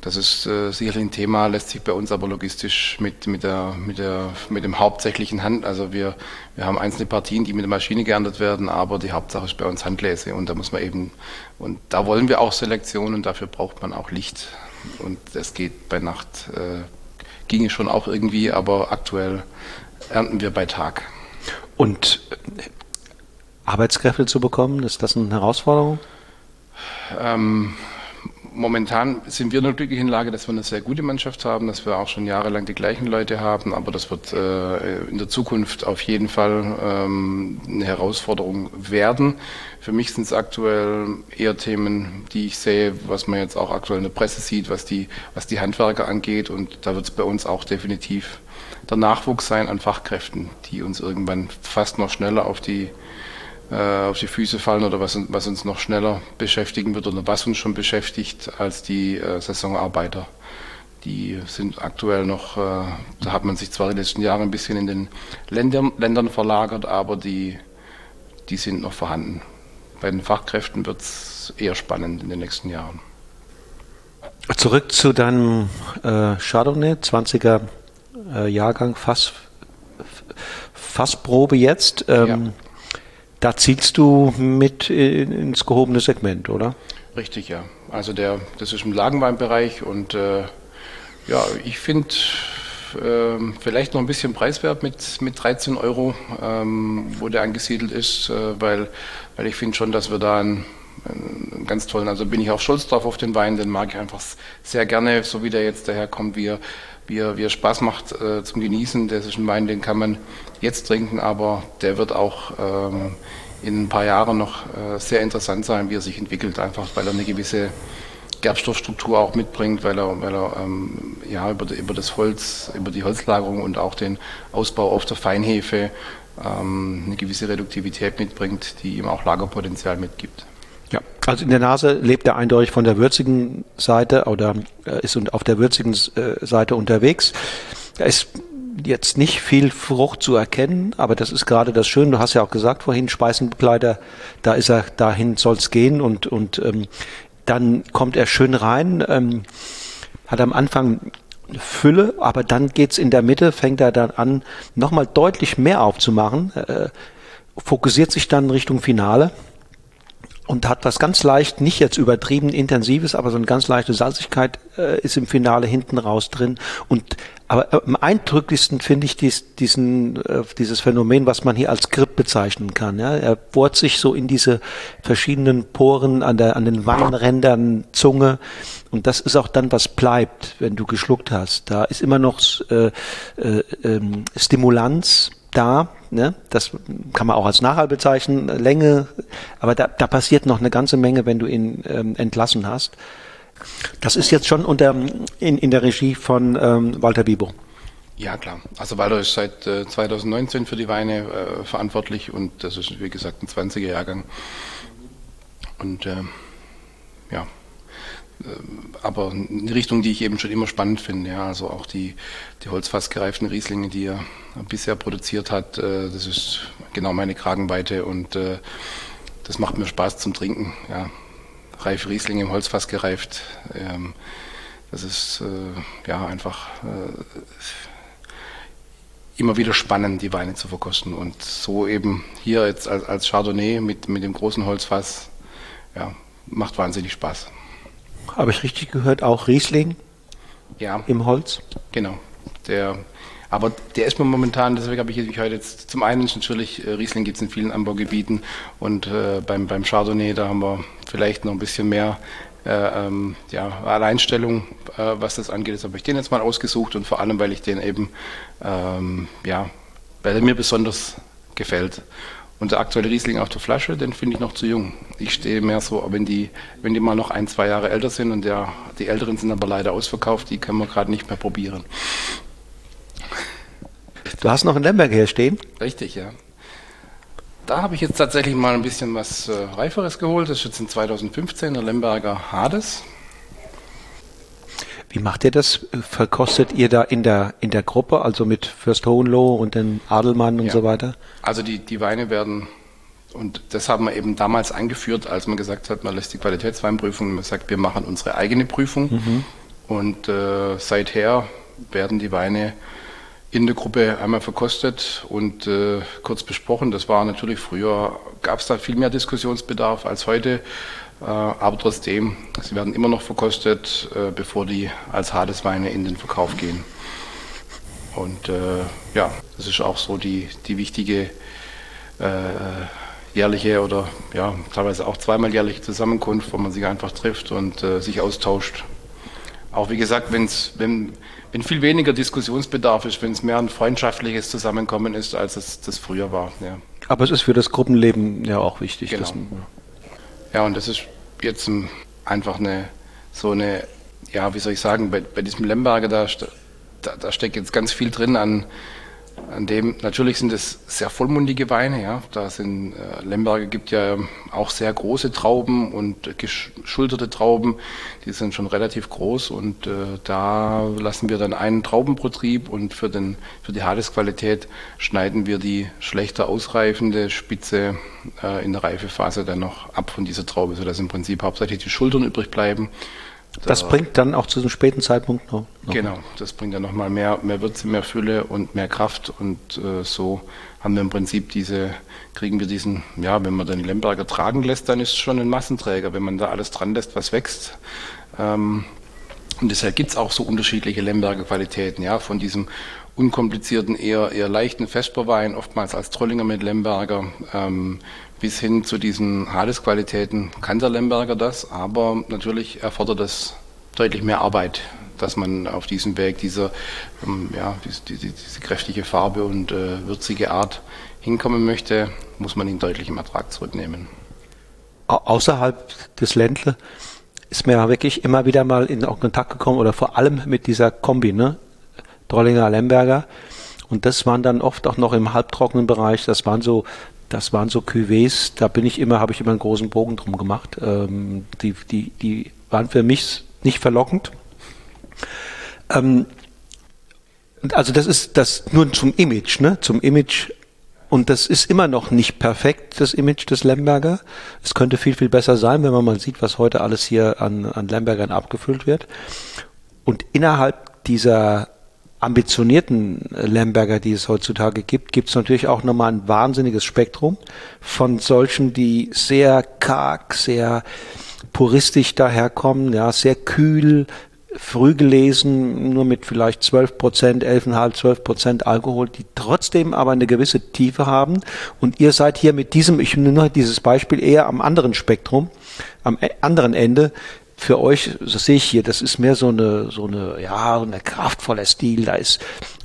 das ist äh, sicherlich ein Thema, lässt sich bei uns aber logistisch mit, mit, der, mit, der, mit dem hauptsächlichen Hand, also wir, wir haben einzelne Partien, die mit der Maschine geerntet werden, aber die Hauptsache ist bei uns Handlese und da muss man eben, und da wollen wir auch Selektion und dafür braucht man auch Licht und es geht bei Nacht äh, ginge schon auch irgendwie, aber aktuell ernten wir bei Tag. Und äh, Arbeitskräfte zu bekommen, ist das eine Herausforderung? Ähm, momentan sind wir in der Lage, dass wir eine sehr gute Mannschaft haben, dass wir auch schon jahrelang die gleichen Leute haben, aber das wird äh, in der Zukunft auf jeden Fall ähm, eine Herausforderung werden. Für mich sind es aktuell eher Themen, die ich sehe, was man jetzt auch aktuell in der Presse sieht, was die, was die Handwerker angeht und da wird es bei uns auch definitiv der Nachwuchs sein an Fachkräften, die uns irgendwann fast noch schneller auf die auf die Füße fallen oder was, was, uns noch schneller beschäftigen wird oder was uns schon beschäftigt als die äh, Saisonarbeiter. Die sind aktuell noch, äh, da hat man sich zwar die letzten Jahre ein bisschen in den Ländern, Ländern verlagert, aber die, die sind noch vorhanden. Bei den Fachkräften wird es eher spannend in den nächsten Jahren. Zurück zu deinem äh, Chardonnay, 20er äh, Jahrgang, Fass, Fassprobe jetzt. Ähm, ja. Da zielst du mit ins gehobene Segment, oder? Richtig, ja. Also der, das ist im Lagenweinbereich und äh, ja, ich finde äh, vielleicht noch ein bisschen preiswert mit, mit 13 Euro, ähm, wo der angesiedelt ist, äh, weil, weil ich finde schon, dass wir da einen, einen, ganz tollen, also bin ich auch stolz drauf auf den Wein, den mag ich einfach sehr gerne, so wie der jetzt daherkommt, wie er, wie er, wie er Spaß macht äh, zum Genießen. Das ist ein Wein, den kann man jetzt trinken, aber der wird auch ähm, in ein paar Jahren noch äh, sehr interessant sein, wie er sich entwickelt, einfach weil er eine gewisse Gerbstoffstruktur auch mitbringt, weil er, weil er ähm, ja, über, über das Holz, über die Holzlagerung und auch den Ausbau auf der Feinhefe ähm, eine gewisse Reduktivität mitbringt, die ihm auch Lagerpotenzial mitgibt. Also in der Nase lebt er eindeutig von der würzigen Seite oder äh, ist auf der würzigen äh, Seite unterwegs. Er ist jetzt nicht viel Frucht zu erkennen, aber das ist gerade das Schöne. Du hast ja auch gesagt vorhin, Speisenbegleiter, da ist er, dahin soll es gehen und, und ähm, dann kommt er schön rein, ähm, hat am Anfang Fülle, aber dann geht's in der Mitte, fängt er dann an, nochmal deutlich mehr aufzumachen, äh, fokussiert sich dann Richtung Finale und hat was ganz leicht, nicht jetzt übertrieben intensives, aber so eine ganz leichte Salzigkeit äh, ist im Finale hinten raus drin. Und aber am eindrücklichsten finde ich dies, diesen, äh, dieses Phänomen, was man hier als Grip bezeichnen kann. Ja? Er bohrt sich so in diese verschiedenen Poren an, der, an den Wangenrändern, Zunge. Und das ist auch dann, was bleibt, wenn du geschluckt hast. Da ist immer noch äh, äh, ähm, Stimulanz da, ne? das kann man auch als Nachhall bezeichnen, Länge, aber da, da passiert noch eine ganze Menge, wenn du ihn ähm, entlassen hast. Das ist jetzt schon unter, in, in der Regie von ähm, Walter Bibo. Ja, klar. Also Walter ist seit äh, 2019 für die Weine äh, verantwortlich und das ist, wie gesagt, ein 20er-Jahrgang. Und äh, ja, äh, aber eine Richtung, die ich eben schon immer spannend finde. Ja, also auch die, die holzfassgereiften Rieslinge, die er bisher produziert hat, äh, das ist genau meine Kragenweite und äh, das macht mir Spaß zum Trinken. Ja, reife Rieslinge im Holzfass gereift. Ähm, das ist ja einfach immer wieder spannend, die Weine zu verkosten. Und so eben hier jetzt als, als Chardonnay mit, mit dem großen Holzfass, ja, macht wahnsinnig Spaß. Habe ich richtig gehört, auch Riesling? Ja. Im Holz? Genau. Der, aber der ist mir momentan, deswegen habe ich heute jetzt, zum einen natürlich, äh, Riesling gibt es in vielen Anbaugebieten und äh, beim, beim Chardonnay, da haben wir vielleicht noch ein bisschen mehr äh, ähm, ja, Alleinstellung, äh, was das angeht. Jetzt habe ich den jetzt mal ausgesucht und vor allem, weil ich den eben, ähm, ja, weil er mir besonders gefällt. Und der aktuelle Riesling auf der Flasche, den finde ich noch zu jung. Ich stehe mehr so, wenn die, wenn die mal noch ein, zwei Jahre älter sind und der, die Älteren sind aber leider ausverkauft, die können wir gerade nicht mehr probieren. Du hast noch einen Lemberg hier stehen? Richtig, ja. Da habe ich jetzt tatsächlich mal ein bisschen was äh, Reiferes geholt. Das ist jetzt in 2015 der Lemberger Hades. Wie macht ihr das? Verkostet ihr da in der, in der Gruppe, also mit Fürst Hohenlohe und den Adelmann und ja. so weiter? Also die, die Weine werden, und das haben wir eben damals eingeführt, als man gesagt hat, man lässt die Qualitätsweinprüfung, man sagt, wir machen unsere eigene Prüfung. Mhm. Und äh, seither werden die Weine in der Gruppe einmal verkostet und äh, kurz besprochen. Das war natürlich früher, gab es da viel mehr Diskussionsbedarf als heute. Äh, aber trotzdem, sie werden immer noch verkostet, äh, bevor die als Hadesweine in den Verkauf gehen. Und äh, ja, das ist auch so die, die wichtige jährliche oder ja, teilweise auch zweimal jährliche Zusammenkunft, wo man sich einfach trifft und äh, sich austauscht. Auch wie gesagt, wenn's, wenn, wenn viel weniger Diskussionsbedarf ist, wenn es mehr ein freundschaftliches Zusammenkommen ist, als es das früher war. Ja. Aber es ist für das Gruppenleben ja auch wichtig. Genau. Dass, ja, und das ist jetzt einfach eine, so eine, ja, wie soll ich sagen, bei, bei diesem Lemberger, da, da, da steckt jetzt ganz viel drin an, an dem, natürlich sind es sehr vollmundige Weine, ja. Da sind, äh, Lemberger gibt ja auch sehr große Trauben und geschulterte Trauben, die sind schon relativ groß und äh, da lassen wir dann einen Trauben pro Trieb und für, den, für die Hadesqualität schneiden wir die schlechter ausreifende Spitze äh, in der Reifephase dann noch ab von dieser Traube, sodass im Prinzip hauptsächlich die Schultern übrig bleiben das bringt dann auch zu einem späten Zeitpunkt noch. noch. Genau, das bringt dann nochmal mehr, mehr Würze, mehr Fülle und mehr Kraft und äh, so haben wir im Prinzip diese, kriegen wir diesen, ja, wenn man den Lemberger tragen lässt, dann ist es schon ein Massenträger, wenn man da alles dran lässt, was wächst. Ähm, und deshalb gibt es auch so unterschiedliche Lemberger Qualitäten, ja, von diesem unkomplizierten, eher, eher leichten Vesperwein, oftmals als Trollinger mit Lemberger, ähm, bis hin zu diesen Hadesqualitäten kann der Lemberger das, aber natürlich erfordert es deutlich mehr Arbeit, dass man auf diesem Weg dieser, ähm, ja, diese, diese, diese, kräftige Farbe und äh, würzige Art hinkommen möchte, muss man ihn deutlich im Ertrag zurücknehmen. Außerhalb des Ländle ist mir ja wirklich immer wieder mal in Kontakt gekommen oder vor allem mit dieser Kombi, ne? Drollinger Lemberger. Und das waren dann oft auch noch im halbtrockenen Bereich, das waren so das waren so Cuvées, da bin ich immer, habe ich immer einen großen Bogen drum gemacht. Ähm, die, die, die waren für mich nicht verlockend. Ähm, also das ist das nur zum Image, ne? Zum Image. Und das ist immer noch nicht perfekt, das Image des Lemberger. Es könnte viel, viel besser sein, wenn man mal sieht, was heute alles hier an, an Lembergern abgefüllt wird. Und innerhalb dieser ambitionierten Lemberger, die es heutzutage gibt, gibt es natürlich auch nochmal ein wahnsinniges Spektrum von solchen, die sehr karg, sehr puristisch daherkommen, ja, sehr kühl, früh gelesen, nur mit vielleicht 12 Prozent, 11,5, 12 Prozent Alkohol, die trotzdem aber eine gewisse Tiefe haben. Und ihr seid hier mit diesem, ich nehme nur dieses Beispiel, eher am anderen Spektrum, am e-, anderen Ende, für euch, das sehe ich hier, das ist mehr so eine, so eine, ja, ein kraftvoller Stil. Da ist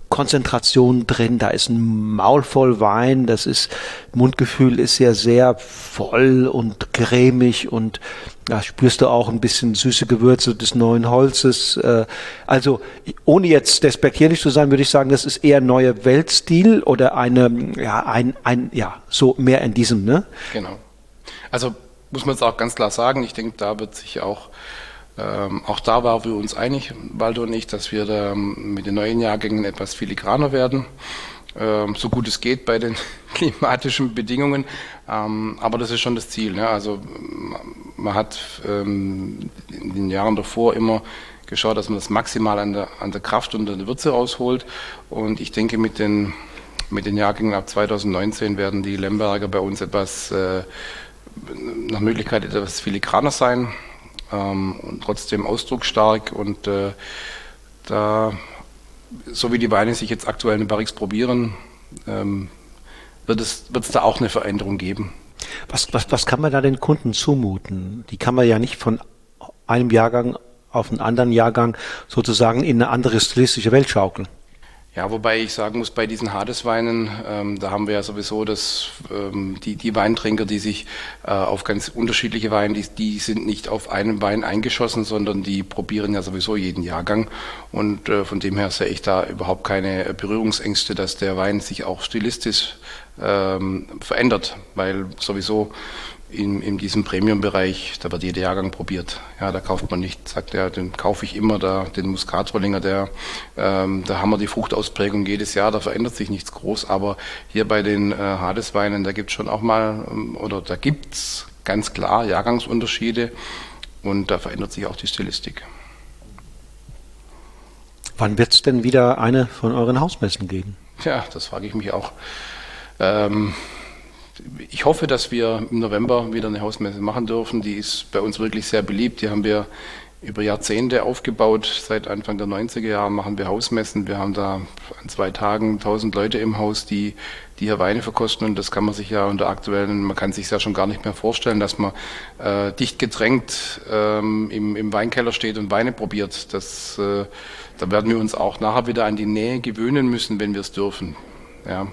Konzentration drin, da ist ein Maul voll Wein, das ist, Mundgefühl ist ja sehr voll und cremig und da spürst du auch ein bisschen süße Gewürze des neuen Holzes. Äh, also ohne jetzt despektierlich zu sein, würde ich sagen, das ist eher neuer Weltstil oder eine, ja, ein, ein, ja, so mehr in diesem, ne? Genau. Also muss man jetzt auch ganz klar sagen, ich denke, da wird sich auch ähm, auch da waren wir uns einig, Waldo und ich, dass wir da mit den neuen Jahrgängen etwas filigraner werden, ähm, so gut es geht bei den klimatischen Bedingungen. Ähm, aber das ist schon das Ziel. Ne? Also man hat ähm, in den Jahren davor immer geschaut, dass man das maximal an der, an der Kraft und an der Würze rausholt. Und ich denke, mit den, mit den Jahrgängen ab 2019 werden die Lemberger bei uns etwas äh, nach Möglichkeit etwas filigraner sein ähm, und trotzdem ausdrucksstark und äh, da, so wie die Weine sich jetzt aktuell in Barrix probieren, ähm, wird es, wird es da auch eine Veränderung geben. Was, was, was kann man da den Kunden zumuten? Die kann man ja nicht von einem Jahrgang auf einen anderen Jahrgang sozusagen in eine andere stilistische Welt schaukeln. Ja, wobei ich sagen muss, bei diesen Hadesweinen, ähm, da haben wir ja sowieso das, ähm, die, die Weintrinker, die sich äh, auf ganz unterschiedliche Weine, die, die sind nicht auf einen Wein eingeschossen, sondern die probieren ja sowieso jeden Jahrgang. Und äh, von dem her sehe ich da überhaupt keine Berührungsängste, dass der Wein sich auch stilistisch ähm, verändert, weil sowieso in, in diesem Premium-Bereich, da wird jeder Jahrgang probiert. Ja, da kauft man nicht, sagt er, den kaufe ich immer, da, den Muskatrollinger, der, ähm, da haben wir die Fruchtausprägung jedes Jahr, da verändert sich nichts groß, aber hier bei den äh, Hadesweinen, da gibt es schon auch mal, ähm, oder da gibt es ganz klar Jahrgangsunterschiede und da verändert sich auch die Stilistik. Wann wird es denn wieder eine von euren Hausmessen geben? Ja, das frage ich mich auch. Ähm, ich hoffe, dass wir im November wieder eine Hausmesse machen dürfen. Die ist bei uns wirklich sehr beliebt. Die haben wir über Jahrzehnte aufgebaut. Seit Anfang der 90er Jahre machen wir Hausmessen. Wir haben da an zwei Tagen 1000 Leute im Haus, die, die hier Weine verkosten. Und das kann man sich ja unter aktuellen, man kann sich ja schon gar nicht mehr vorstellen, dass man äh, dicht gedrängt ähm, im, im Weinkeller steht und Weine probiert. Das, äh, da werden wir uns auch nachher wieder an die Nähe gewöhnen müssen, wenn wir es dürfen. Ja.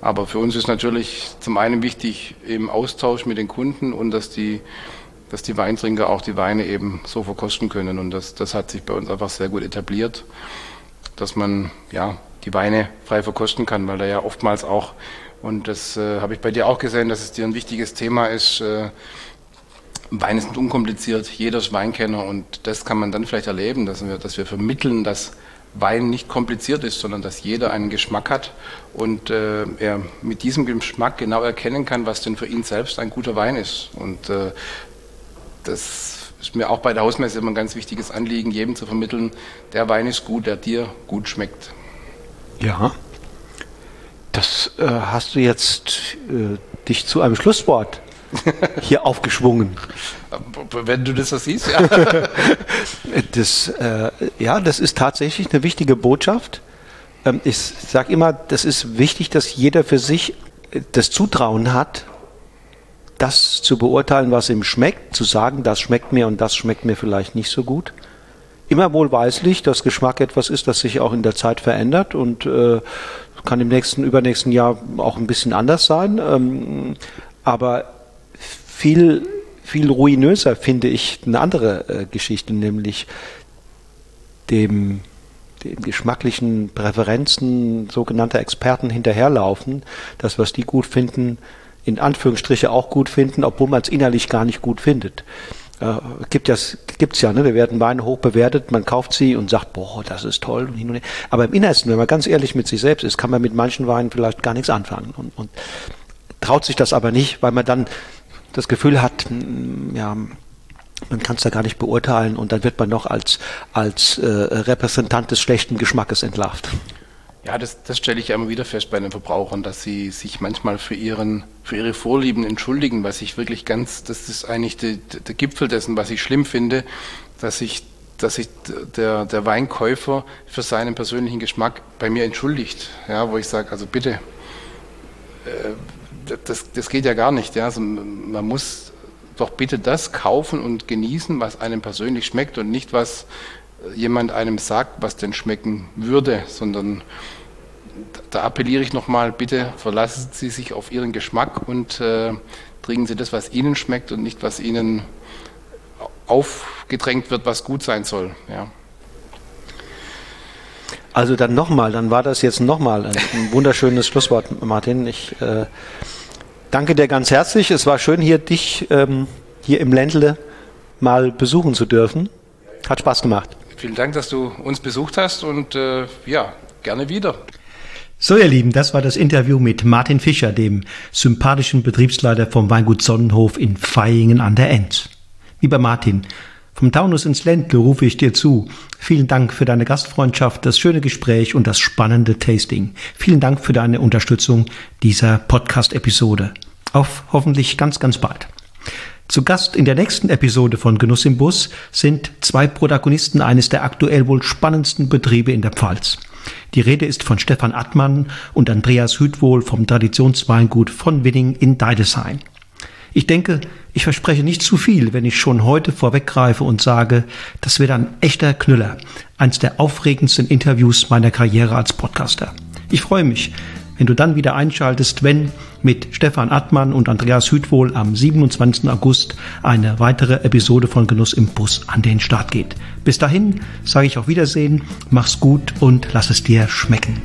Aber für uns ist natürlich zum einen wichtig im Austausch mit den Kunden und dass die, dass die Weintrinker auch die Weine eben so verkosten können. Und das, das hat sich bei uns einfach sehr gut etabliert, dass man ja die Weine frei verkosten kann, weil da ja oftmals auch, und das äh, habe ich bei dir auch gesehen, dass es dir ein wichtiges Thema ist, äh, Weine sind unkompliziert, jeder ist Weinkenner und das kann man dann vielleicht erleben, dass wir, dass wir vermitteln, dass Wein nicht kompliziert ist, sondern dass jeder einen Geschmack hat und äh, er mit diesem Geschmack genau erkennen kann, was denn für ihn selbst ein guter Wein ist. Und äh, das ist mir auch bei der Hausmesse immer ein ganz wichtiges Anliegen, jedem zu vermitteln, der Wein ist gut, der dir gut schmeckt. Ja, das äh, hast du jetzt äh, dich zu einem Schlusswort hier aufgeschwungen. Wenn du das so siehst, ja. das, äh, ja, das ist tatsächlich eine wichtige Botschaft. Ähm, ich sage immer, das ist wichtig, dass jeder für sich äh, das Zutrauen hat, das zu beurteilen, was ihm schmeckt, zu sagen, das schmeckt mir und das schmeckt mir vielleicht nicht so gut. Immer wohlweislich, dass Geschmack etwas ist, das sich auch in der Zeit verändert und äh, kann im nächsten, übernächsten Jahr auch ein bisschen anders sein. Ähm, aber viel, viel ruinöser finde ich eine andere äh, Geschichte, nämlich dem, den geschmacklichen Präferenzen sogenannter Experten hinterherlaufen, das, was die gut finden, in Anführungsstriche auch gut finden, obwohl man es innerlich gar nicht gut findet. Äh, gibt ja, gibt's ja, ne? Wir werden Weine hoch bewertet, man kauft sie und sagt, boah, das ist toll. Aber im Innersten, wenn man ganz ehrlich mit sich selbst ist, kann man mit manchen Weinen vielleicht gar nichts anfangen und, und traut sich das aber nicht, weil man dann das Gefühl hat, ja, man kann es da gar nicht beurteilen und dann wird man noch als, als äh, Repräsentant des schlechten Geschmackes entlarvt. Ja, das, das stelle ich immer wieder fest bei den Verbrauchern, dass sie sich manchmal für, ihren, für ihre Vorlieben entschuldigen, was ich wirklich ganz, das ist eigentlich die, der Gipfel dessen, was ich schlimm finde, dass sich dass sich der, der Weinkäufer für seinen persönlichen Geschmack bei mir entschuldigt, ja, wo ich sage, also bitte, äh, das, das geht ja gar nicht. Ja. Also man muss doch bitte das kaufen und genießen, was einem persönlich schmeckt und nicht, was jemand einem sagt, was denn schmecken würde, sondern da appelliere ich nochmal, bitte verlassen Sie sich auf Ihren Geschmack und äh, trinken Sie das, was Ihnen schmeckt und nicht, was Ihnen aufgedrängt wird, was gut sein soll. Ja. Also dann nochmal, dann war das jetzt nochmal ein, ein wunderschönes Schlusswort, Martin. Ich äh, danke dir ganz herzlich. Es war schön, hier dich ähm, hier im Ländle mal besuchen zu dürfen. Hat Spaß gemacht. Vielen Dank, dass du uns besucht hast und äh, ja, gerne wieder. So, ihr Lieben, das war das Interview mit Martin Fischer, dem sympathischen Betriebsleiter vom Weingut Sonnenhof in Vaihingen an der Enz. Lieber Martin, vom Taunus ins Ländle rufe ich dir zu. Vielen Dank für deine Gastfreundschaft, das schöne Gespräch und das spannende Tasting. Vielen Dank für deine Unterstützung dieser Podcast-Episode. Auf hoffentlich ganz, ganz bald. Zu Gast in der nächsten Episode von Genuss im Bus sind zwei Protagonisten eines der aktuell wohl spannendsten Betriebe in der Pfalz. Die Rede ist von Stefan Attmann und Andreas Hütwohl vom Traditionsweingut von Winning in Deidesheim. Ich denke, ich verspreche nicht zu viel, wenn ich schon heute vorweggreife und sage, das wird ein echter Knüller, eins der aufregendsten Interviews meiner Karriere als Podcaster. Ich freue mich, wenn du dann wieder einschaltest, wenn mit Stefan Attmann und Andreas Hütwohl am 27. August eine weitere Episode von Genuss im Bus an den Start geht. Bis dahin sage ich auf Wiedersehen, mach's gut und lass es dir schmecken.